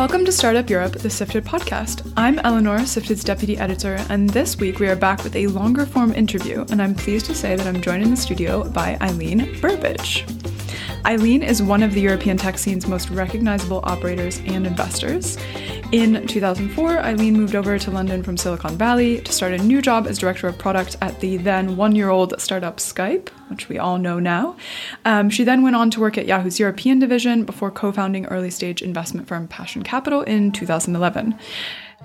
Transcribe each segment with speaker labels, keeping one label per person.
Speaker 1: Welcome to Startup Europe, the Sifted podcast. I'm Eleanor, Sifted's deputy editor, and this week we are back with a longer form interview, and I'm pleased to say that I'm joined in the studio by Eileen Burbidge. Eileen is one of the European tech scene's most recognizable operators and investors. In 2004, Eileen moved over to London from Silicon Valley to start a new job as director of product at the then one year old startup Skype, which we all know now. Um, she then went on to work at Yahoo's European division before co founding early stage investment firm Passion Capital in 2011.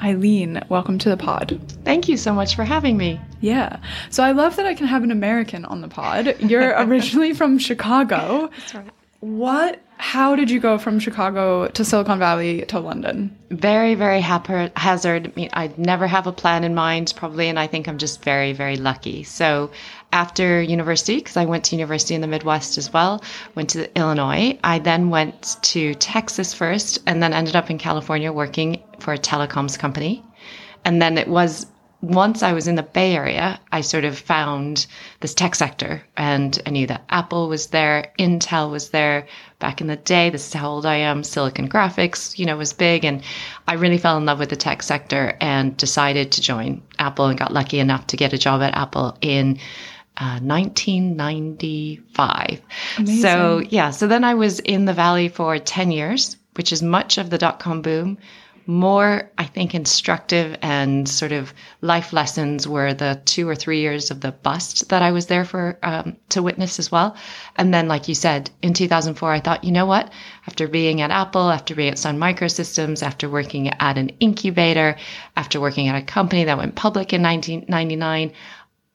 Speaker 1: Eileen, welcome to the pod.
Speaker 2: Thank you so much for having me.
Speaker 1: Yeah. So I love that I can have an American on the pod. You're originally from Chicago.
Speaker 2: That's right.
Speaker 1: What, how did you go from Chicago to Silicon Valley to London?
Speaker 2: Very, very haphazard. I mean, I never have a plan in mind, probably, and I think I'm just very, very lucky. So after university, because I went to university in the Midwest as well, went to Illinois. I then went to Texas first and then ended up in California working for a telecoms company. And then it was once I was in the Bay Area, I sort of found this tech sector and I knew that Apple was there, Intel was there back in the day. This is how old I am. Silicon Graphics, you know, was big. And I really fell in love with the tech sector and decided to join Apple and got lucky enough to get a job at Apple in uh, 1995. Amazing. So, yeah, so then I was in the Valley for 10 years, which is much of the dot com boom more, I think, instructive and sort of life lessons were the two or three years of the bust that I was there for um, to witness as well. And then, like you said, in 2004, I thought, you know what? After being at Apple, after being at Sun Microsystems, after working at an incubator, after working at a company that went public in 1999,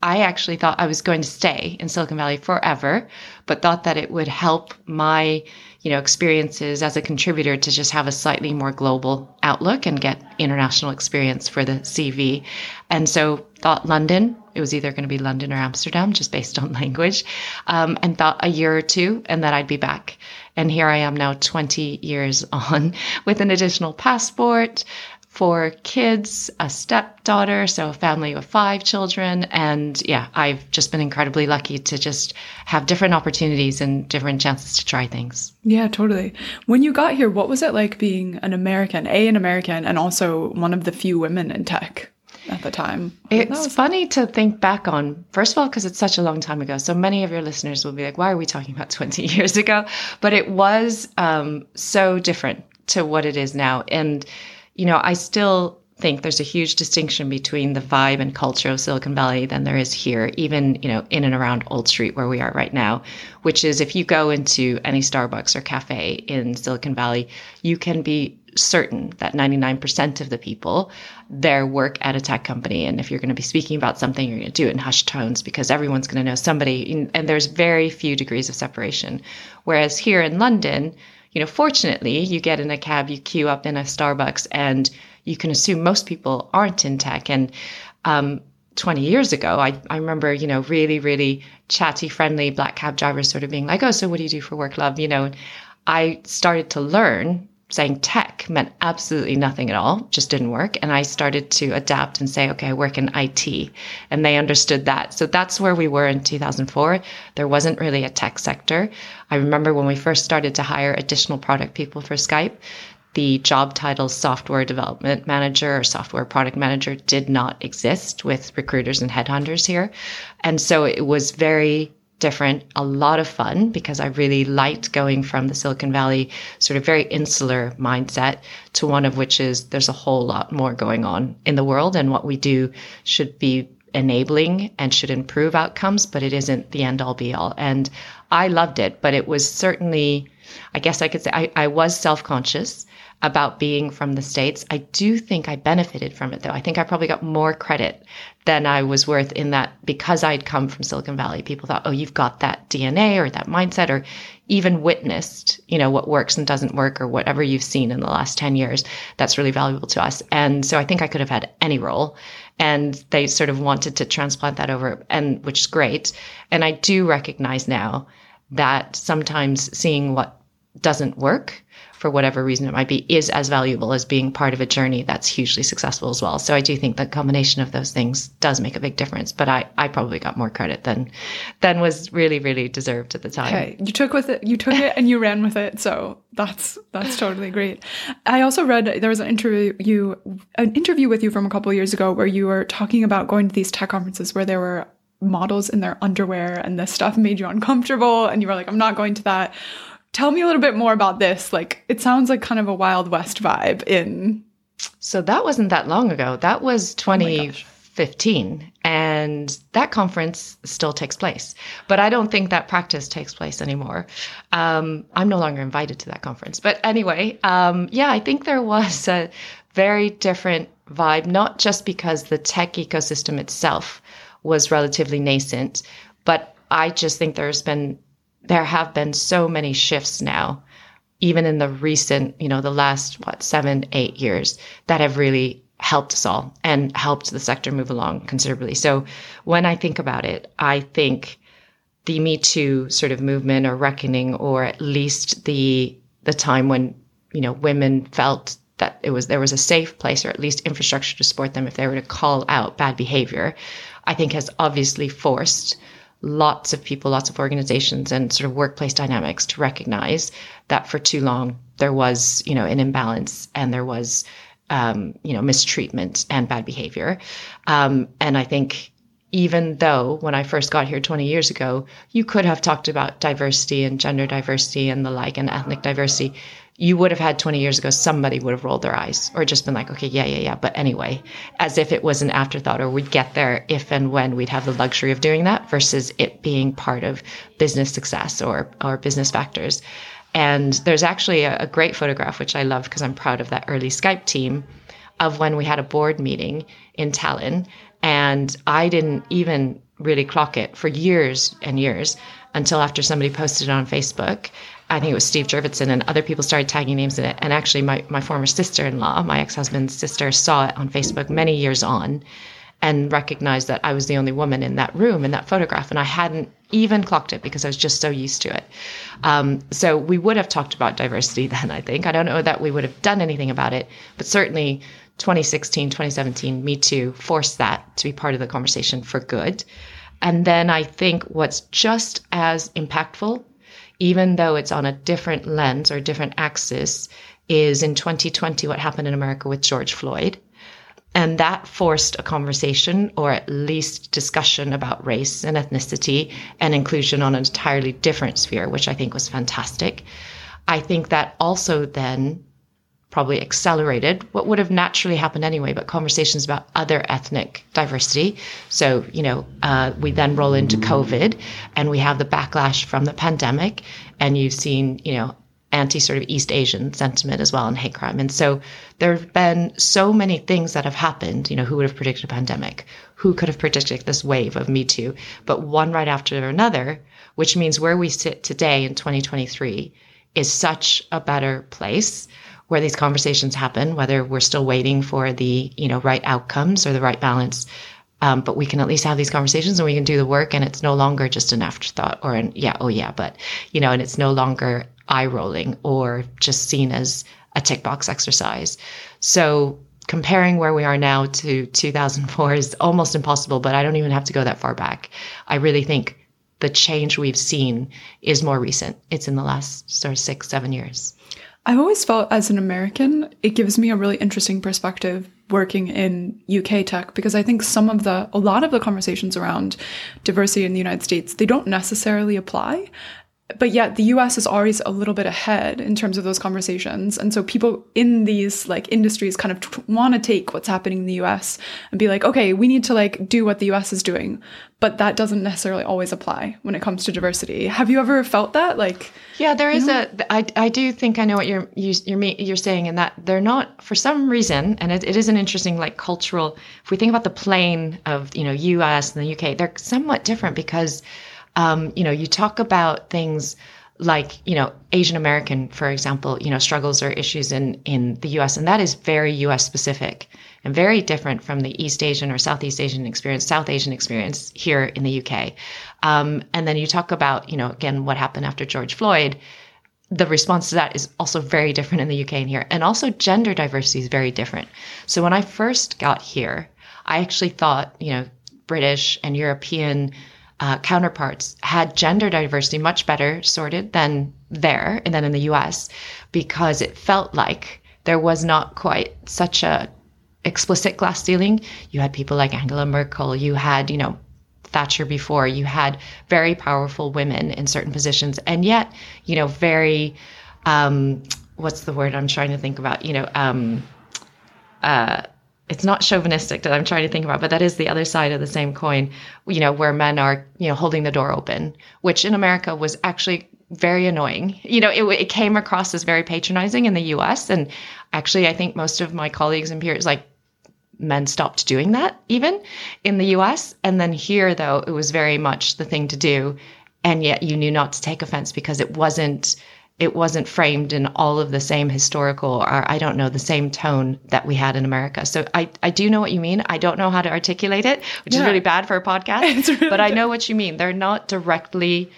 Speaker 2: I actually thought I was going to stay in Silicon Valley forever, but thought that it would help my, you know, experiences as a contributor to just have a slightly more global outlook and get international experience for the CV. And so thought London, it was either going to be London or Amsterdam, just based on language, um, and thought a year or two and that I'd be back. And here I am now 20 years on with an additional passport, four kids, a stepdaughter, so a family of five children. And yeah, I've just been incredibly lucky to just have different opportunities and different chances to try things.
Speaker 1: Yeah, totally. When you got here, what was it like being an American, A, an American, and also one of the few women in tech? At the time,
Speaker 2: it's funny to think back on. First of all, because it's such a long time ago, so many of your listeners will be like, "Why are we talking about twenty years ago?" But it was um, so different to what it is now, and you know, I still think there's a huge distinction between the vibe and culture of Silicon Valley than there is here, even, you know, in and around Old Street where we are right now, which is if you go into any Starbucks or cafe in Silicon Valley, you can be certain that 99% of the people there work at a tech company. And if you're going to be speaking about something, you're going to do it in hushed tones because everyone's going to know somebody. And there's very few degrees of separation. Whereas here in London, you know, fortunately, you get in a cab, you queue up in a Starbucks, and you can assume most people aren't in tech. And um, 20 years ago, I, I remember, you know, really, really chatty, friendly black cab drivers sort of being like, oh, so what do you do for work, love? You know, I started to learn saying tech meant absolutely nothing at all, just didn't work. And I started to adapt and say, okay, I work in IT. And they understood that. So that's where we were in 2004. There wasn't really a tech sector. I remember when we first started to hire additional product people for Skype, the job title software development manager or software product manager did not exist with recruiters and headhunters here. And so it was very different, a lot of fun because I really liked going from the Silicon Valley sort of very insular mindset to one of which is there's a whole lot more going on in the world and what we do should be enabling and should improve outcomes, but it isn't the end all be all. And I loved it, but it was certainly, I guess I could say I, I was self conscious about being from the States. I do think I benefited from it though. I think I probably got more credit than I was worth in that because I'd come from Silicon Valley, people thought, oh, you've got that DNA or that mindset or even witnessed, you know, what works and doesn't work or whatever you've seen in the last 10 years. That's really valuable to us. And so I think I could have had any role and they sort of wanted to transplant that over and which is great. And I do recognize now that sometimes seeing what doesn't work for whatever reason it might be is as valuable as being part of a journey that's hugely successful as well. So I do think the combination of those things does make a big difference. But I, I probably got more credit than than was really, really deserved at the time.
Speaker 1: Okay. You took with it you took it and you ran with it. So that's that's totally great. I also read there was an interview you an interview with you from a couple years ago where you were talking about going to these tech conferences where there were models in their underwear and this stuff made you uncomfortable and you were like, I'm not going to that Tell me a little bit more about this. Like, it sounds like kind of a Wild West vibe in.
Speaker 2: So that wasn't that long ago. That was 2015. Oh and that conference still takes place. But I don't think that practice takes place anymore. Um, I'm no longer invited to that conference. But anyway, um, yeah, I think there was a very different vibe, not just because the tech ecosystem itself was relatively nascent, but I just think there's been there have been so many shifts now, even in the recent, you know, the last, what, seven, eight years that have really helped us all and helped the sector move along considerably. So when I think about it, I think the Me Too sort of movement or reckoning, or at least the the time when you know women felt that it was there was a safe place or at least infrastructure to support them if they were to call out bad behavior, I think has obviously forced lots of people, lots of organizations and sort of workplace dynamics to recognize that for too long there was, you know, an imbalance and there was, um, you know, mistreatment and bad behavior. Um, and I think even though when I first got here 20 years ago, you could have talked about diversity and gender diversity and the like and ethnic diversity, you would have had 20 years ago, somebody would have rolled their eyes or just been like, okay, yeah, yeah, yeah. But anyway, as if it was an afterthought or we'd get there if and when we'd have the luxury of doing that versus it being part of business success or, or business factors. And there's actually a, a great photograph, which I love because I'm proud of that early Skype team of when we had a board meeting in Tallinn. And I didn't even really clock it for years and years until after somebody posted it on Facebook I think it was Steve Jurvetson and other people started tagging names in it. And actually, my, my former sister in law, my ex husband's sister, saw it on Facebook many years on and recognized that I was the only woman in that room in that photograph. And I hadn't even clocked it because I was just so used to it. Um, so we would have talked about diversity then, I think. I don't know that we would have done anything about it, but certainly 2016, 2017, Me Too forced that to be part of the conversation for good. And then I think what's just as impactful even though it's on a different lens or different axis, is in 2020 what happened in America with George Floyd. And that forced a conversation or at least discussion about race and ethnicity and inclusion on an entirely different sphere, which I think was fantastic. I think that also then probably accelerated what would have naturally happened anyway, but conversations about other ethnic diversity. So, you know, uh, we then roll into COVID and we have the backlash from the pandemic, and you've seen, you know, anti sort of East Asian sentiment as well and hate crime. And so there have been so many things that have happened. You know, who would have predicted a pandemic? Who could have predicted this wave of Me Too? But one right after another, which means where we sit today in 2023 is such a better place where these conversations happen, whether we're still waiting for the, you know, right outcomes or the right balance. Um, but we can at least have these conversations and we can do the work and it's no longer just an afterthought or an, yeah, oh yeah, but, you know, and it's no longer eye rolling or just seen as a tick box exercise. So comparing where we are now to 2004 is almost impossible, but I don't even have to go that far back. I really think the change we've seen is more recent. It's in the last sort of six, seven years.
Speaker 1: I've always felt as an American, it gives me a really interesting perspective working in UK tech because I think some of the, a lot of the conversations around diversity in the United States, they don't necessarily apply but yet the US is always a little bit ahead in terms of those conversations. And so people in these like industries kind of t- want to take what's happening in the US and be like, okay, we need to like do what the US is doing. But that doesn't necessarily always apply when it comes to diversity. Have you ever felt that? Like,
Speaker 2: yeah, there is know? a. I, I do think I know what you're you, are you're saying, and that they're not for some reason, and it, it is an interesting like cultural. If we think about the plane of you know U.S. and the U.K., they're somewhat different because um, you know, you talk about things like you know asian american for example you know struggles or issues in in the us and that is very us specific and very different from the east asian or southeast asian experience south asian experience here in the uk um, and then you talk about you know again what happened after george floyd the response to that is also very different in the UK and here. And also gender diversity is very different. So when I first got here, I actually thought, you know, British and European uh, counterparts had gender diversity much better sorted than there and then in the US because it felt like there was not quite such a explicit glass ceiling. You had people like Angela Merkel, you had, you know, Thatcher before, you had very powerful women in certain positions, and yet, you know, very, um, what's the word I'm trying to think about? You know, um, uh, it's not chauvinistic that I'm trying to think about, but that is the other side of the same coin, you know, where men are, you know, holding the door open, which in America was actually very annoying. You know, it, it came across as very patronizing in the US. And actually, I think most of my colleagues and peers, like, men stopped doing that even in the US. And then here, though, it was very much the thing to do. And yet you knew not to take offense because it wasn't it wasn't framed in all of the same historical or I don't know the same tone that we had in America. So I, I do know what you mean. I don't know how to articulate it, which yeah. is really bad for a podcast. Really but I know what you mean. They're not directly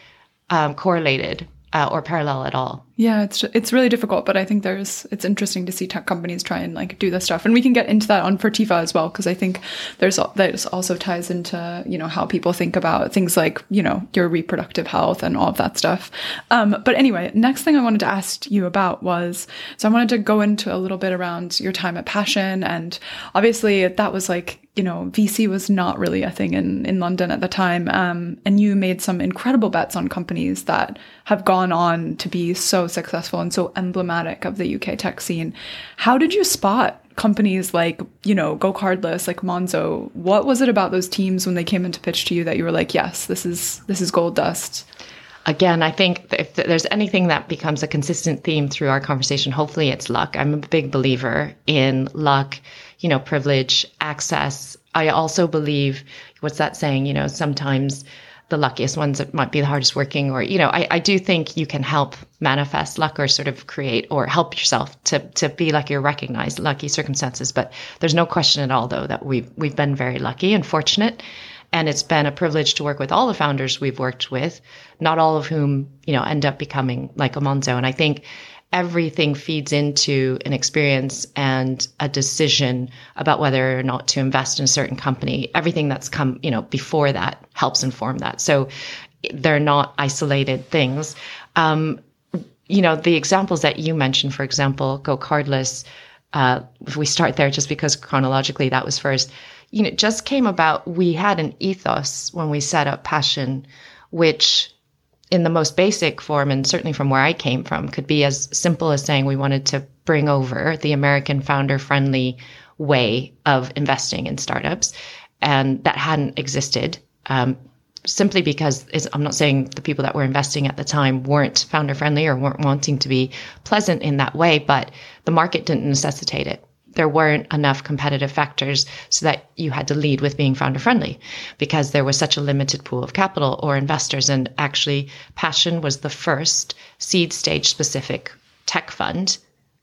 Speaker 2: um, correlated uh, or parallel at all.
Speaker 1: Yeah, it's it's really difficult, but I think there's it's interesting to see tech companies try and like do this stuff, and we can get into that on Fertifa as well because I think there's that also ties into you know how people think about things like you know your reproductive health and all of that stuff. Um, but anyway, next thing I wanted to ask you about was so I wanted to go into a little bit around your time at Passion, and obviously that was like you know, VC was not really a thing in, in London at the time. Um, and you made some incredible bets on companies that have gone on to be so successful and so emblematic of the UK tech scene. How did you spot companies like, you know, GoCardless, like Monzo? What was it about those teams when they came in to pitch to you that you were like, yes, this is this is gold dust?
Speaker 2: again, I think if there's anything that becomes a consistent theme through our conversation, hopefully it's luck. I'm a big believer in luck, you know, privilege, access. I also believe what's that saying? You know, sometimes the luckiest ones that might be the hardest working, or you know, I, I do think you can help manifest luck or sort of create or help yourself to to be like you're recognized lucky circumstances. But there's no question at all though that we've we've been very lucky and fortunate. And it's been a privilege to work with all the founders we've worked with, not all of whom, you know, end up becoming like a Monzo. And I think everything feeds into an experience and a decision about whether or not to invest in a certain company. Everything that's come, you know, before that helps inform that. So they're not isolated things. Um, you know, the examples that you mentioned, for example, GoCardless, uh, if we start there just because chronologically that was first, you know, just came about. We had an ethos when we set up Passion, which in the most basic form, and certainly from where I came from, could be as simple as saying we wanted to bring over the American founder friendly way of investing in startups. And that hadn't existed um, simply because I'm not saying the people that were investing at the time weren't founder friendly or weren't wanting to be pleasant in that way, but the market didn't necessitate it there weren't enough competitive factors so that you had to lead with being founder friendly because there was such a limited pool of capital or investors. And actually, Passion was the first seed stage specific tech fund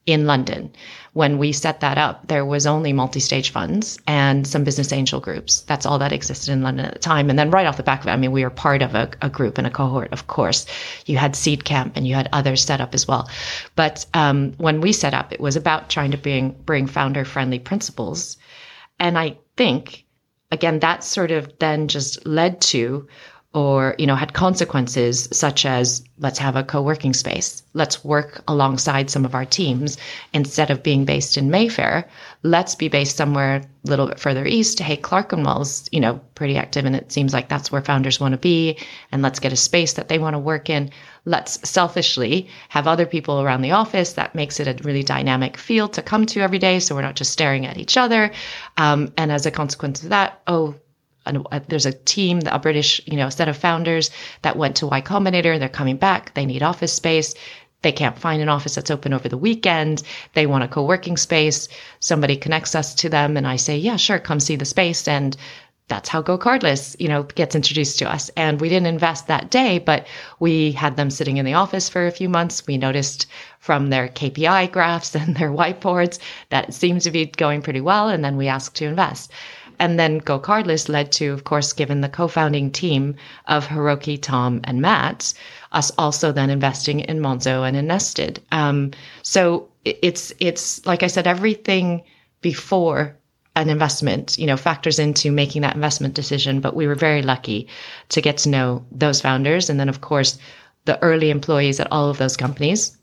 Speaker 2: in London. When we set that up, there was only multi-stage funds and some business angel groups. That's all that existed in London at the time. And then right off the back of it, I mean, we were part of a, a group and a cohort, of course. You had Seedcamp and you had others set up as well. But um, when we set up, it was about trying to bring bring founder-friendly principles. And I think, again, that sort of then just led to or you know had consequences such as let's have a co-working space let's work alongside some of our teams instead of being based in mayfair let's be based somewhere a little bit further east. Hey clerkenwell's you know pretty active and it seems like that's where founders want to be and let's get a space that they want to work in. Let's selfishly have other people around the office. That makes it a really dynamic feel to come to every day so we're not just staring at each other. Um, and as a consequence of that oh a, there's a team, a British, you know, set of founders that went to Y Combinator. They're coming back. They need office space. They can't find an office that's open over the weekend. They want a co-working space. Somebody connects us to them, and I say, "Yeah, sure, come see the space." And that's how GoCardless, you know, gets introduced to us. And we didn't invest that day, but we had them sitting in the office for a few months. We noticed from their KPI graphs and their whiteboards that it seemed to be going pretty well. And then we asked to invest. And then GoCardless led to, of course, given the co-founding team of Hiroki, Tom, and Matt, us also then investing in Monzo and in Nested. Um, so it's it's like I said, everything before an investment, you know, factors into making that investment decision. But we were very lucky to get to know those founders. And then, of course, the early employees at all of those companies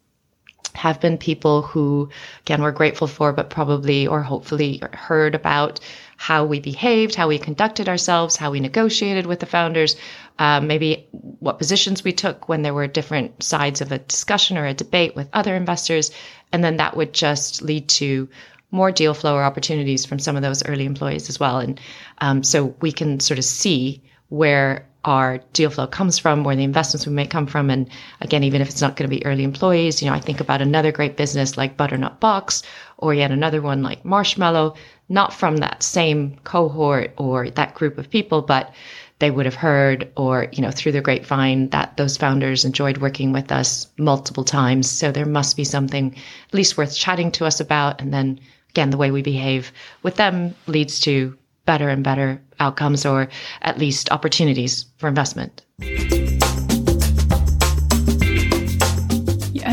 Speaker 2: have been people who, again, we're grateful for, but probably or hopefully heard about how we behaved, how we conducted ourselves, how we negotiated with the founders, um, maybe what positions we took when there were different sides of a discussion or a debate with other investors. And then that would just lead to more deal flow or opportunities from some of those early employees as well. And um, so we can sort of see where our deal flow comes from, where the investments we may come from. And again, even if it's not going to be early employees, you know, I think about another great business like Butternut Box or yet another one like Marshmallow, not from that same cohort or that group of people, but they would have heard or, you know, through the grapevine that those founders enjoyed working with us multiple times. So there must be something at least worth chatting to us about. And then again, the way we behave with them leads to better and better outcomes or at least opportunities for investment.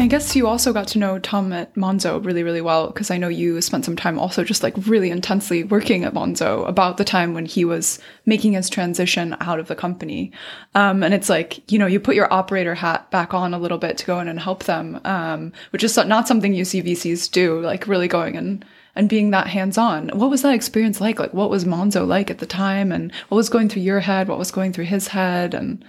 Speaker 1: I guess you also got to know Tom at Monzo really, really well because I know you spent some time also just like really intensely working at Monzo about the time when he was making his transition out of the company. Um, and it's like, you know, you put your operator hat back on a little bit to go in and help them, um, which is not something you see VCs do, like really going and and being that hands on. What was that experience like? Like, what was Monzo like at the time? And what was going through your head? What was going through his head? And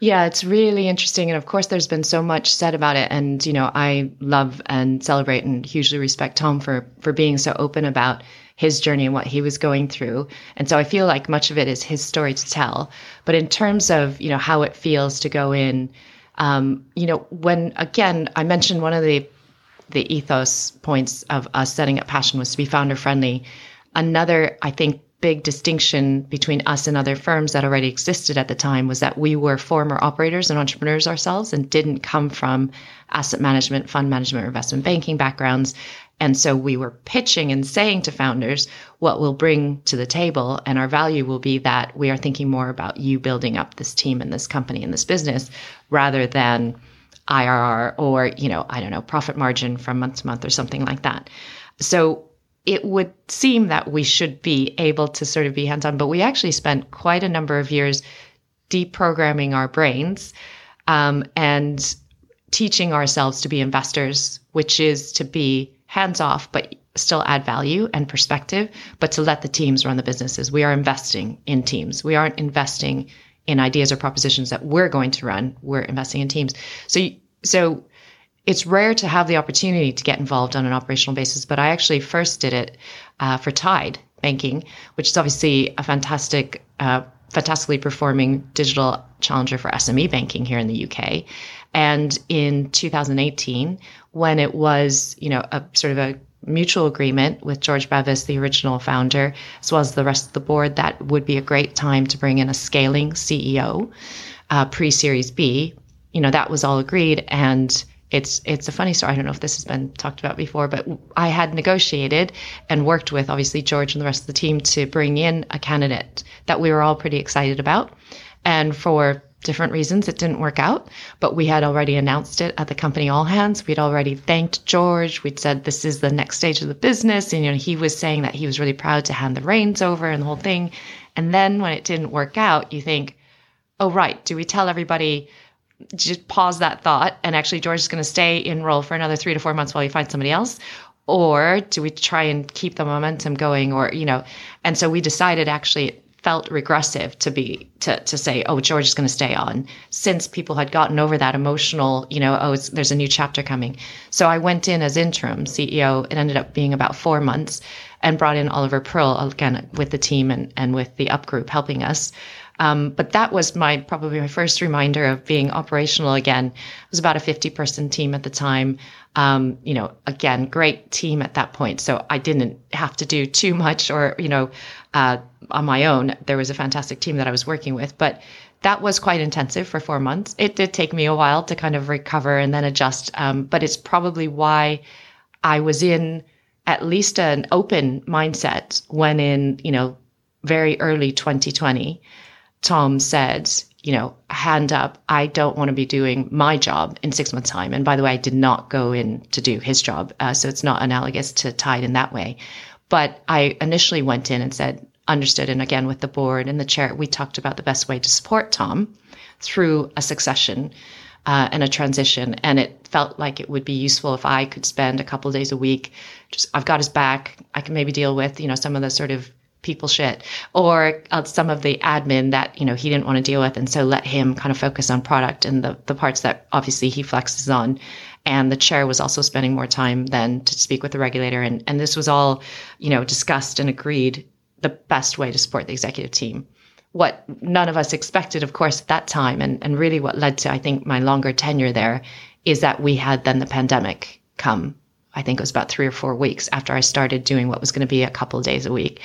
Speaker 2: yeah, it's really interesting. And of course, there's been so much said about it. And, you know, I love and celebrate and hugely respect Tom for, for being so open about his journey and what he was going through. And so I feel like much of it is his story to tell. But in terms of, you know, how it feels to go in, um, you know, when again, I mentioned one of the the ethos points of us setting up Passion was to be founder friendly. Another, I think, big distinction between us and other firms that already existed at the time was that we were former operators and entrepreneurs ourselves and didn't come from asset management, fund management, investment banking backgrounds. And so we were pitching and saying to founders what we'll bring to the table. And our value will be that we are thinking more about you building up this team and this company and this business rather than IRR or, you know, I don't know, profit margin from month to month or something like that. So it would seem that we should be able to sort of be hands on, but we actually spent quite a number of years deprogramming our brains um, and teaching ourselves to be investors, which is to be hands off, but still add value and perspective, but to let the teams run the businesses. We are investing in teams. We aren't investing in ideas or propositions that we're going to run. We're investing in teams. So, so it's rare to have the opportunity to get involved on an operational basis, but I actually first did it uh, for Tide Banking, which is obviously a fantastic, uh, fantastically performing digital challenger for SME banking here in the UK. And in 2018, when it was, you know, a sort of a mutual agreement with George Bevis, the original founder, as well as the rest of the board, that would be a great time to bring in a scaling CEO uh, pre Series B. You know, that was all agreed. And it's it's a funny story. I don't know if this has been talked about before, but I had negotiated and worked with obviously George and the rest of the team to bring in a candidate that we were all pretty excited about. And for different reasons it didn't work out, but we had already announced it at the company all hands. We'd already thanked George. We'd said this is the next stage of the business. And you know, he was saying that he was really proud to hand the reins over and the whole thing. And then when it didn't work out, you think, oh right, do we tell everybody just pause that thought and actually George is going to stay in role for another three to four months while you find somebody else? Or do we try and keep the momentum going? Or, you know, and so we decided actually felt regressive to be, to, to say, oh, George is going to stay on since people had gotten over that emotional, you know, oh, there's a new chapter coming. So I went in as interim CEO. It ended up being about four months and brought in Oliver Prill again with the team and, and with the up group helping us. Um, but that was my probably my first reminder of being operational again. It was about a 50 person team at the time. Um, you know, again, great team at that point. So I didn't have to do too much or, you know, uh, on my own. There was a fantastic team that I was working with, but that was quite intensive for four months. It did take me a while to kind of recover and then adjust. Um, but it's probably why I was in at least an open mindset when in, you know, very early 2020, Tom said, you know, hand up, I don't want to be doing my job in six months' time. And by the way, I did not go in to do his job. Uh, so it's not analogous to Tide in that way. But I initially went in and said, understood. And again, with the board and the chair, we talked about the best way to support Tom through a succession uh, and a transition. And it felt like it would be useful if I could spend a couple days a week. Just I've got his back. I can maybe deal with you know some of the sort of people shit or uh, some of the admin that you know he didn't want to deal with and so let him kind of focus on product and the, the parts that obviously he flexes on and the chair was also spending more time than to speak with the regulator and, and this was all you know discussed and agreed the best way to support the executive team what none of us expected, of course, at that time, and, and really what led to, I think, my longer tenure there is that we had then the pandemic come. I think it was about three or four weeks after I started doing what was going to be a couple days a week.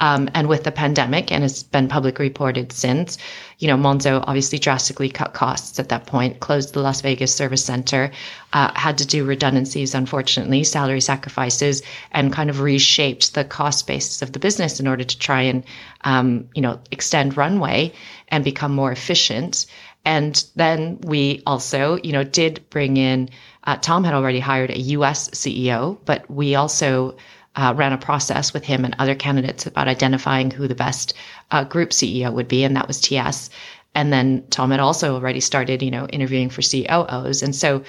Speaker 2: Um, and with the pandemic, and it's been publicly reported since, you know, Monzo obviously drastically cut costs at that point, closed the Las Vegas service center, uh, had to do redundancies, unfortunately, salary sacrifices, and kind of reshaped the cost basis of the business in order to try and, um, you know, extend runway and become more efficient. And then we also, you know, did bring in, uh, Tom had already hired a US CEO, but we also uh, ran a process with him and other candidates about identifying who the best uh, group CEO would be, and that was TS. And then Tom had also already started, you know, interviewing for COOs, and so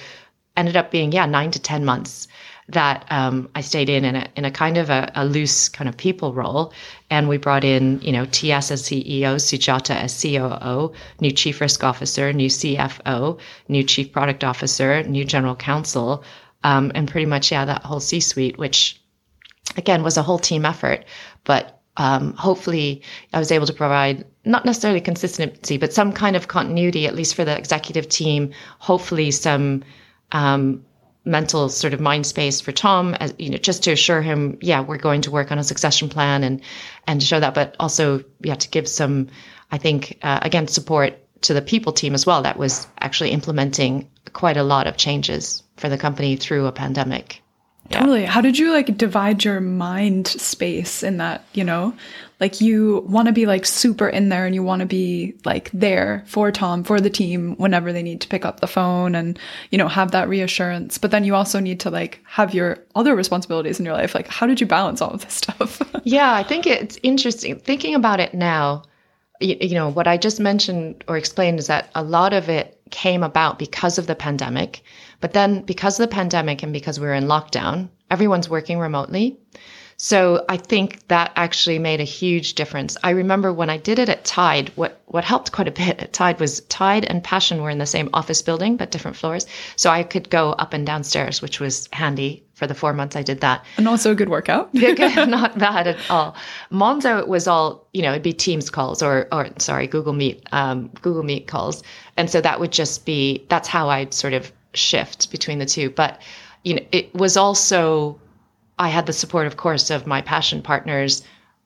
Speaker 2: ended up being yeah nine to ten months that um, I stayed in in a, in a kind of a, a, loose kind of people role. And we brought in, you know, TS as CEO, Sujata as COO, new chief risk officer, new CFO, new chief product officer, new general counsel, um, and pretty much, yeah, that whole C suite, which again was a whole team effort, but um, hopefully I was able to provide not necessarily consistency, but some kind of continuity, at least for the executive team. Hopefully, some um, mental sort of mind space for Tom, as you know, just to assure him, yeah, we're going to work on a succession plan and and show that, but also yeah, to give some, I think, uh, again, support to the people team as well. That was actually implementing quite a lot of changes for the company through a pandemic.
Speaker 1: Totally. How did you like divide your mind space in that, you know? Like you want to be like super in there and you want to be like there for Tom, for the team whenever they need to pick up the phone and, you know, have that reassurance. But then you also need to like have your other responsibilities in your life. Like how did you balance all of this stuff?
Speaker 2: yeah, I think it's interesting thinking about it now. You, you know, what I just mentioned or explained is that a lot of it came about because of the pandemic but then because of the pandemic and because we were in lockdown, everyone's working remotely. So I think that actually made a huge difference. I remember when I did it at Tide, what, what helped quite a bit at Tide was Tide and Passion were in the same office building, but different floors. So I could go up and downstairs, which was handy for the four months I did that.
Speaker 1: And also a good workout.
Speaker 2: yeah, not bad at all. Monzo it was all, you know, it'd be Teams calls or, or sorry, Google Meet, um, Google Meet calls. And so that would just be, that's how I'd sort of shift between the two. But you know, it was also I had the support, of course, of my passion partners.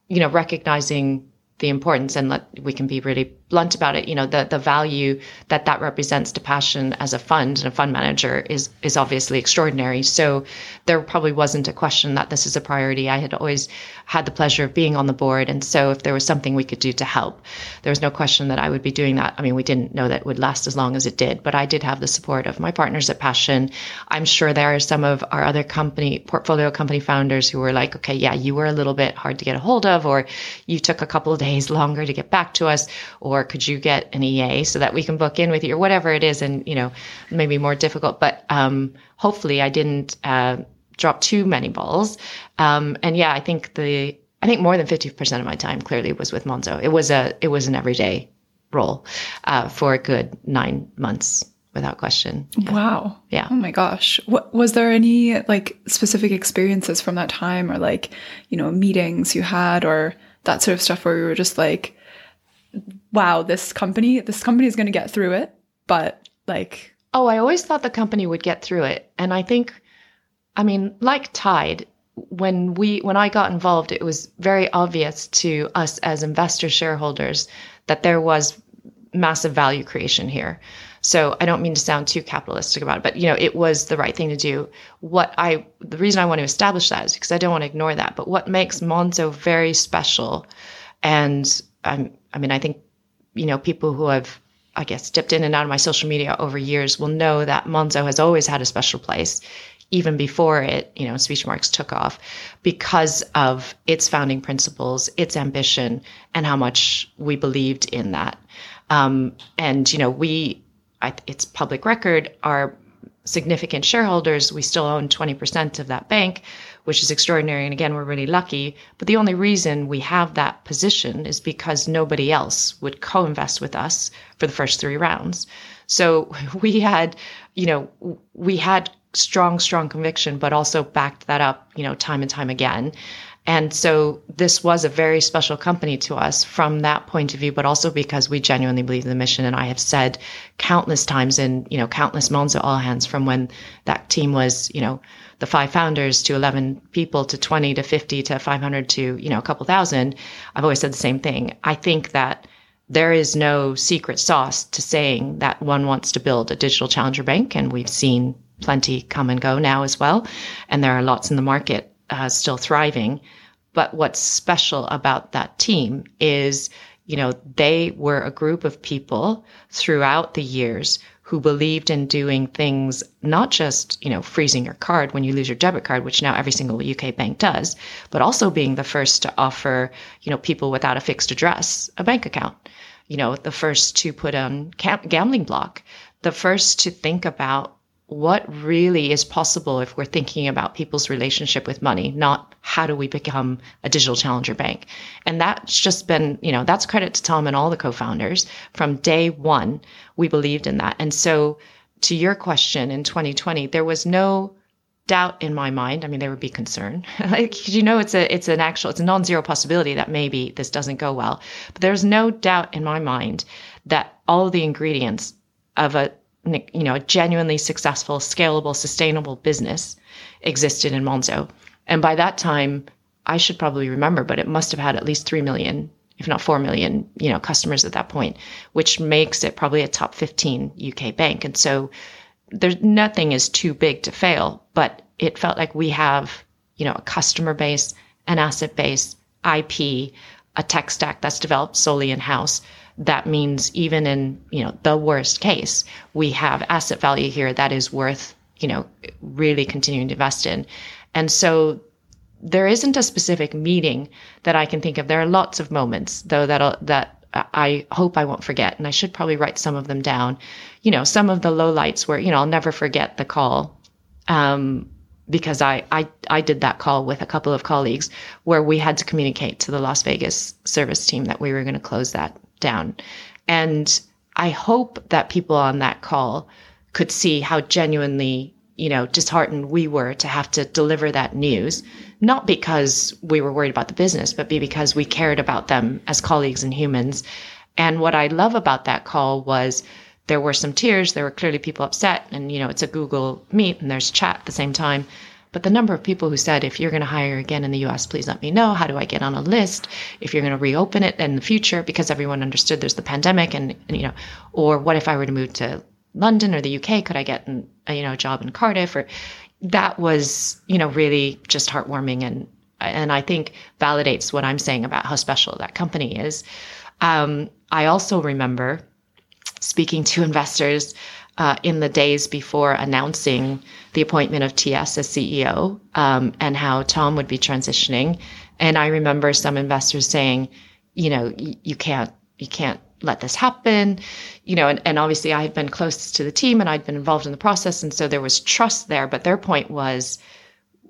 Speaker 2: You know, recognizing the importance and let we can be really blunt about it you know the the value that that represents to passion as a fund and a fund manager is is obviously extraordinary. So there probably wasn't a question that this is a priority. I had always had the pleasure of being on the board. And so if there was something we could do to help there was no question that i would be doing that. I mean we didn't know that it would last as long as it did but i did have the support of my partners at passion. I'm sure there are some of our other company portfolio company founders who were like okay yeah you were a little bit hard to get a hold of or you took a couple of days longer to get back to us or or could you get an EA so that we can book in with you or whatever it is and you know maybe more difficult but um, hopefully I didn't uh, drop too many balls um, and yeah I think the I think more than 50% of my time clearly was with Monzo it was a it was an everyday role uh, for a good nine months without question.
Speaker 1: Yeah. Wow.
Speaker 2: Yeah.
Speaker 1: Oh my gosh. What was there any like specific experiences from that time or like, you know, meetings you had or that sort of stuff where you were just like, wow, this company, this company is going to get through it. But like,
Speaker 2: oh, I always thought the company would get through it. And I think, I mean, like Tide, when we when I got involved, it was very obvious to us as investor shareholders that there was massive value creation here. So I don't mean to sound too capitalistic about it, but you know, it was the right thing to do. What I the reason I want to establish that is because I don't want to ignore that. But what makes Monzo very special And I'm, I mean, I think, you know, people who have, I guess, dipped in and out of my social media over years will know that Monzo has always had a special place, even before it, you know, speech marks took off, because of its founding principles, its ambition, and how much we believed in that. Um, and, you know, we, I, it's public record, our significant shareholders, we still own 20% of that bank, which is extraordinary. And again, we're really lucky. But the only reason we have that position is because nobody else would co invest with us for the first three rounds. So we had, you know, we had strong, strong conviction, but also backed that up, you know, time and time again. And so this was a very special company to us from that point of view, but also because we genuinely believe in the mission. And I have said countless times in, you know, countless moments at all hands from when that team was, you know, the five founders to 11 people to 20 to 50 to 500 to, you know, a couple thousand. I've always said the same thing. I think that there is no secret sauce to saying that one wants to build a digital challenger bank. And we've seen plenty come and go now as well. And there are lots in the market uh, still thriving. But what's special about that team is, you know, they were a group of people throughout the years who believed in doing things, not just, you know, freezing your card when you lose your debit card, which now every single UK bank does, but also being the first to offer, you know, people without a fixed address a bank account. You know, the first to put on gambling block, the first to think about what really is possible if we're thinking about people's relationship with money, not how do we become a digital challenger bank. And that's just been, you know, that's credit to Tom and all the co-founders. From day one, we believed in that. And so to your question in 2020, there was no doubt in my mind. I mean, there would be concern. like, you know, it's a, it's an actual, it's a non-zero possibility that maybe this doesn't go well. But there's no doubt in my mind that all the ingredients of a you know, a genuinely successful, scalable, sustainable business existed in Monzo. And by that time, I should probably remember, but it must have had at least 3 million, if not 4 million, you know, customers at that point, which makes it probably a top 15 UK bank. And so there's nothing is too big to fail, but it felt like we have, you know, a customer base, an asset base, IP, a tech stack that's developed solely in house that means even in you know the worst case we have asset value here that is worth you know really continuing to invest in and so there isn't a specific meeting that i can think of there are lots of moments though that that I hope I won't forget, and I should probably write some of them down. You know, some of the low lights where you know I'll never forget the call, um, because I, I I did that call with a couple of colleagues where we had to communicate to the Las Vegas service team that we were going to close that down. And I hope that people on that call could see how genuinely, you know, disheartened we were to have to deliver that news, not because we were worried about the business, but because we cared about them as colleagues and humans. And what I love about that call was there were some tears. There were clearly people upset. And, you know, it's a Google Meet and there's chat at the same time. But the number of people who said, if you're going to hire again in the US, please let me know. How do I get on a list? If you're going to reopen it in the future, because everyone understood there's the pandemic and, and you know, or what if I were to move to London or the UK? Could I get an, a, you know, a job in Cardiff? Or that was, you know, really just heartwarming and, and I think validates what I'm saying about how special that company is. Um, I also remember speaking to investors uh, in the days before announcing the appointment of TS as CEO um, and how Tom would be transitioning. And I remember some investors saying, you know, you can't, you can't let this happen, you know, and, and obviously I had been closest to the team and I'd been involved in the process. And so there was trust there. But their point was,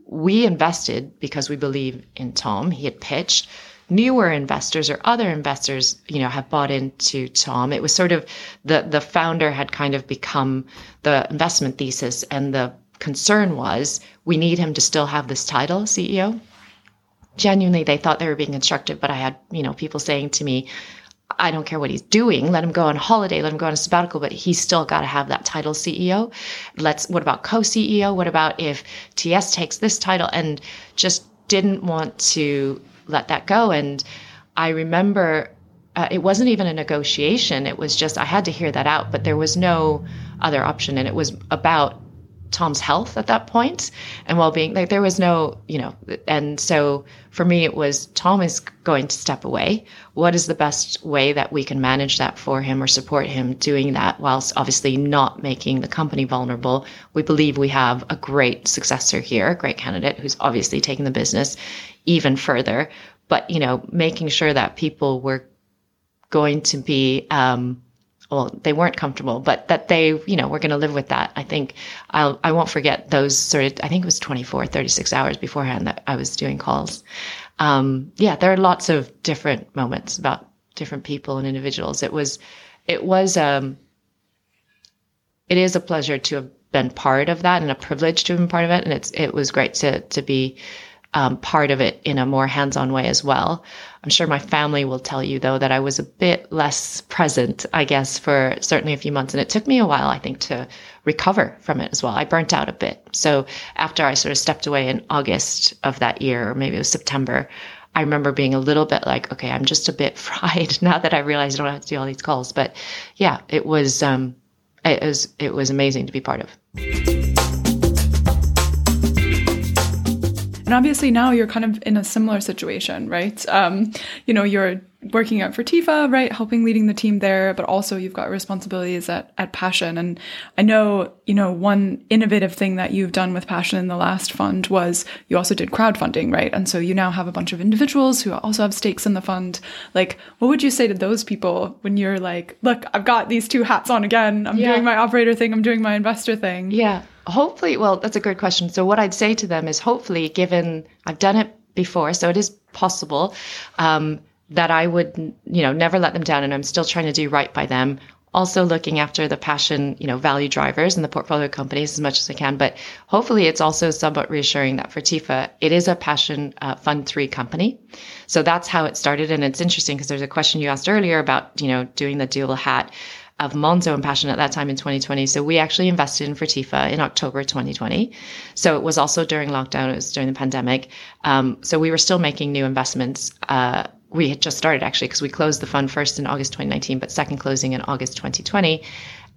Speaker 2: we invested because we believe in Tom. He had pitched newer investors or other investors, you know, have bought into Tom. It was sort of the the founder had kind of become the investment thesis, and the concern was we need him to still have this title, CEO. Genuinely, they thought they were being constructive, but I had you know people saying to me. I don't care what he's doing. Let him go on holiday. Let him go on a sabbatical, but he's still got to have that title CEO. Let's, what about co-CEO? What about if TS takes this title and just didn't want to let that go. And I remember uh, it wasn't even a negotiation. It was just, I had to hear that out, but there was no other option. And it was about Tom's health at that point and well-being. Like there was no, you know, and so for me it was Tom is going to step away. What is the best way that we can manage that for him or support him doing that whilst obviously not making the company vulnerable? We believe we have a great successor here, a great candidate who's obviously taking the business even further, but you know, making sure that people were going to be um, well, they weren't comfortable, but that they, you know, were going to live with that. I think I'll, I won't forget those sort of, I think it was 24, 36 hours beforehand that I was doing calls. Um, yeah, there are lots of different moments about different people and individuals. It was, it was, um, it is a pleasure to have been part of that and a privilege to have been part of it. And it's, it was great to, to be, um, part of it in a more hands-on way as well. I'm sure my family will tell you though that I was a bit less present, I guess, for certainly a few months. And it took me a while, I think, to recover from it as well. I burnt out a bit. So after I sort of stepped away in August of that year, or maybe it was September, I remember being a little bit like, okay, I'm just a bit fried now that I realize I don't have to do all these calls. But yeah, it was, um, it was, it was amazing to be part of.
Speaker 1: And obviously now you're kind of in a similar situation, right? Um, you know, you're working at Fertifa, right? Helping leading the team there, but also you've got responsibilities at, at Passion. And I know, you know, one innovative thing that you've done with Passion in the last fund was you also did crowdfunding, right? And so you now have a bunch of individuals who also have stakes in the fund. Like, what would you say to those people when you're like, look, I've got these two hats on again. I'm yeah. doing my operator thing. I'm doing my investor thing.
Speaker 2: Yeah hopefully, well, that's a good question. So what I'd say to them is hopefully, given I've done it before, so it is possible um, that I would, you know, never let them down, and I'm still trying to do right by them. Also looking after the passion, you know, value drivers and the portfolio companies as much as I can. But hopefully, it's also somewhat reassuring that Fertifa, it is a passion uh, fund three company. So that's how it started, and it's interesting because there's a question you asked earlier about, you know, doing the dual hat of Monzo and Passion at that time in 2020. So we actually invested in Fertifa in October 2020. So it was also during lockdown, it was during the pandemic. Um, so we were still making new investments. Uh, we had just started actually because we closed the fund first in August 2019, but second closing in August 2020.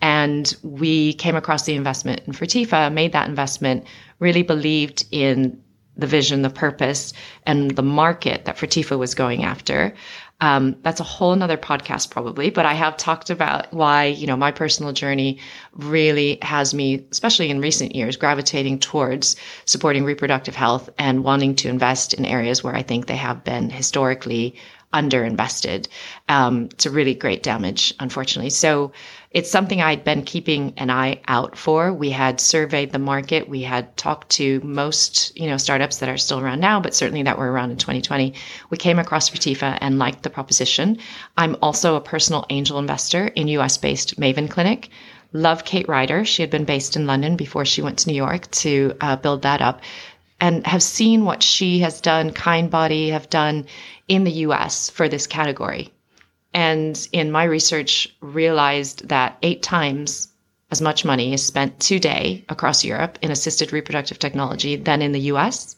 Speaker 2: And we came across the investment in Fertifa, made that investment, really believed in the vision, the purpose, and the market that Fertifa was going after. Um, that's a whole nother podcast probably, but I have talked about why, you know, my personal journey really has me, especially in recent years, gravitating towards supporting reproductive health and wanting to invest in areas where I think they have been historically underinvested um, a really great damage, unfortunately. So it's something I'd been keeping an eye out for. We had surveyed the market. We had talked to most, you know, startups that are still around now, but certainly that were around in 2020. We came across Fertifa and liked the proposition. I'm also a personal angel investor in US based Maven Clinic. Love Kate Ryder. She had been based in London before she went to New York to uh, build that up and have seen what she has done, Kindbody have done in the US for this category. And in my research, realized that eight times as much money is spent today across Europe in assisted reproductive technology than in the US.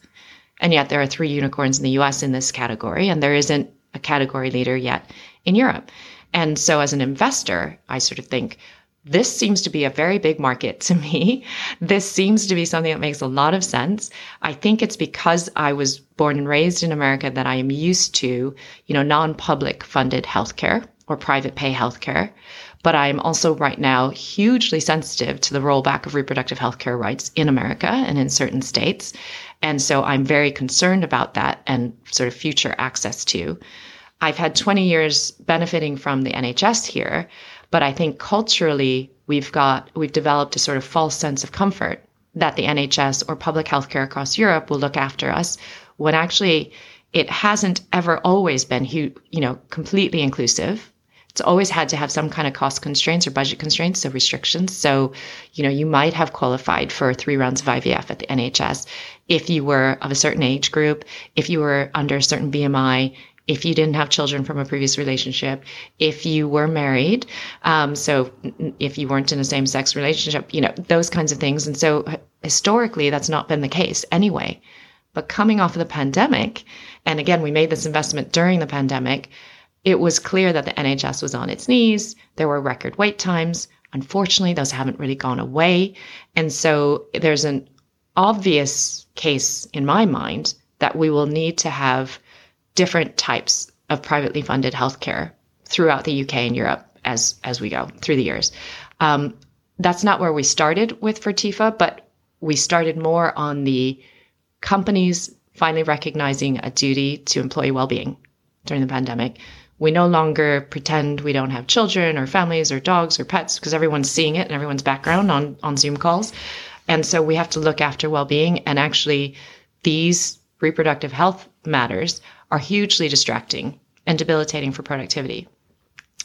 Speaker 2: And yet there are three unicorns in the US in this category, and there isn't a category leader yet in Europe. And so as an investor, I sort of think, this seems to be a very big market to me. This seems to be something that makes a lot of sense. I think it's because I was born and raised in America that I am used to, you know, non-public funded healthcare or private pay healthcare. But I'm also right now hugely sensitive to the rollback of reproductive healthcare rights in America and in certain states. And so I'm very concerned about that and sort of future access to. I've had 20 years benefiting from the NHS here. But I think culturally, we've got, we've developed a sort of false sense of comfort that the NHS or public healthcare across Europe will look after us when actually it hasn't ever always been, you know, completely inclusive. It's always had to have some kind of cost constraints or budget constraints, so restrictions. So, you know, you might have qualified for three rounds of IVF at the NHS if you were of a certain age group, if you were under a certain BMI, if you didn't have children from a previous relationship, if you were married, um, so if you weren't in a same sex relationship, you know, those kinds of things. And so historically, that's not been the case anyway. But coming off of the pandemic, and again, we made this investment during the pandemic, it was clear that the NHS was on its knees. There were record wait times. Unfortunately, those haven't really gone away. And so there's an obvious case in my mind that we will need to have different types of privately funded healthcare throughout the UK and Europe as as we go through the years. Um, that's not where we started with Fertifa, but we started more on the companies finally recognizing a duty to employee well-being during the pandemic. We no longer pretend we don't have children or families or dogs or pets because everyone's seeing it and everyone's background on on Zoom calls. And so we have to look after well-being and actually these reproductive health matters are hugely distracting and debilitating for productivity.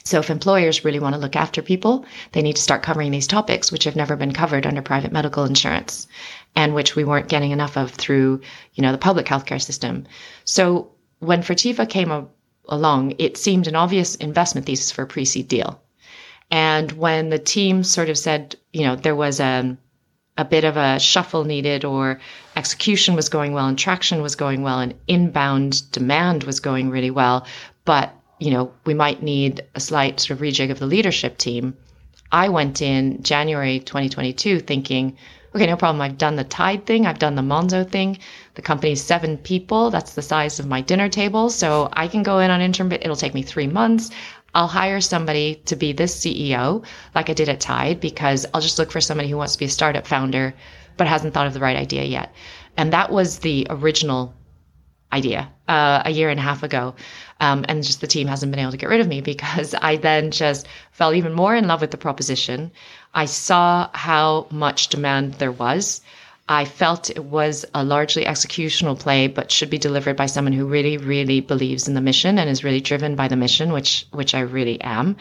Speaker 2: So if employers really want to look after people, they need to start covering these topics, which have never been covered under private medical insurance and which we weren't getting enough of through, you know, the public healthcare system. So when Fertifa came a- along, it seemed an obvious investment thesis for a pre-seed deal. And when the team sort of said, you know, there was a, a bit of a shuffle needed or execution was going well and traction was going well and inbound demand was going really well, but you know, we might need a slight sort of rejig of the leadership team. I went in January 2022 thinking, okay, no problem. I've done the Tide thing. I've done the Monzo thing. The company's seven people. That's the size of my dinner table. So I can go in on interim, it'll take me three months. I'll hire somebody to be this CEO like I did at Tide because I'll just look for somebody who wants to be a startup founder, but hasn't thought of the right idea yet. And that was the original idea uh, a year and a half ago. Um, and just the team hasn't been able to get rid of me because I then just fell even more in love with the proposition. I saw how much demand there was. I felt it was a largely executional play, but should be delivered by someone who really, really believes in the mission and is really driven by the mission, which which I really am,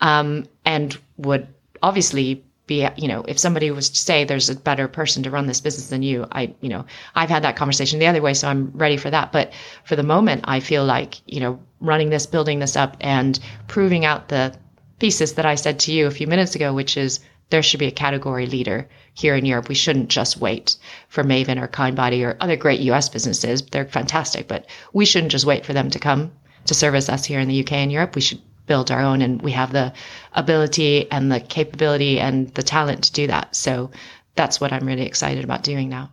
Speaker 2: um, and would obviously be, you know, if somebody was to say there's a better person to run this business than you, I, you know, I've had that conversation the other way, so I'm ready for that. But for the moment, I feel like, you know, running this, building this up, and proving out the thesis that I said to you a few minutes ago, which is there should be a category leader here in Europe. We shouldn't just wait for Maven or Kindbody or other great US businesses. They're fantastic, but we shouldn't just wait for them to come to service us here in the UK and Europe. We should build our own and we have the ability and the capability and the talent to do that. So that's what I'm really excited about doing now.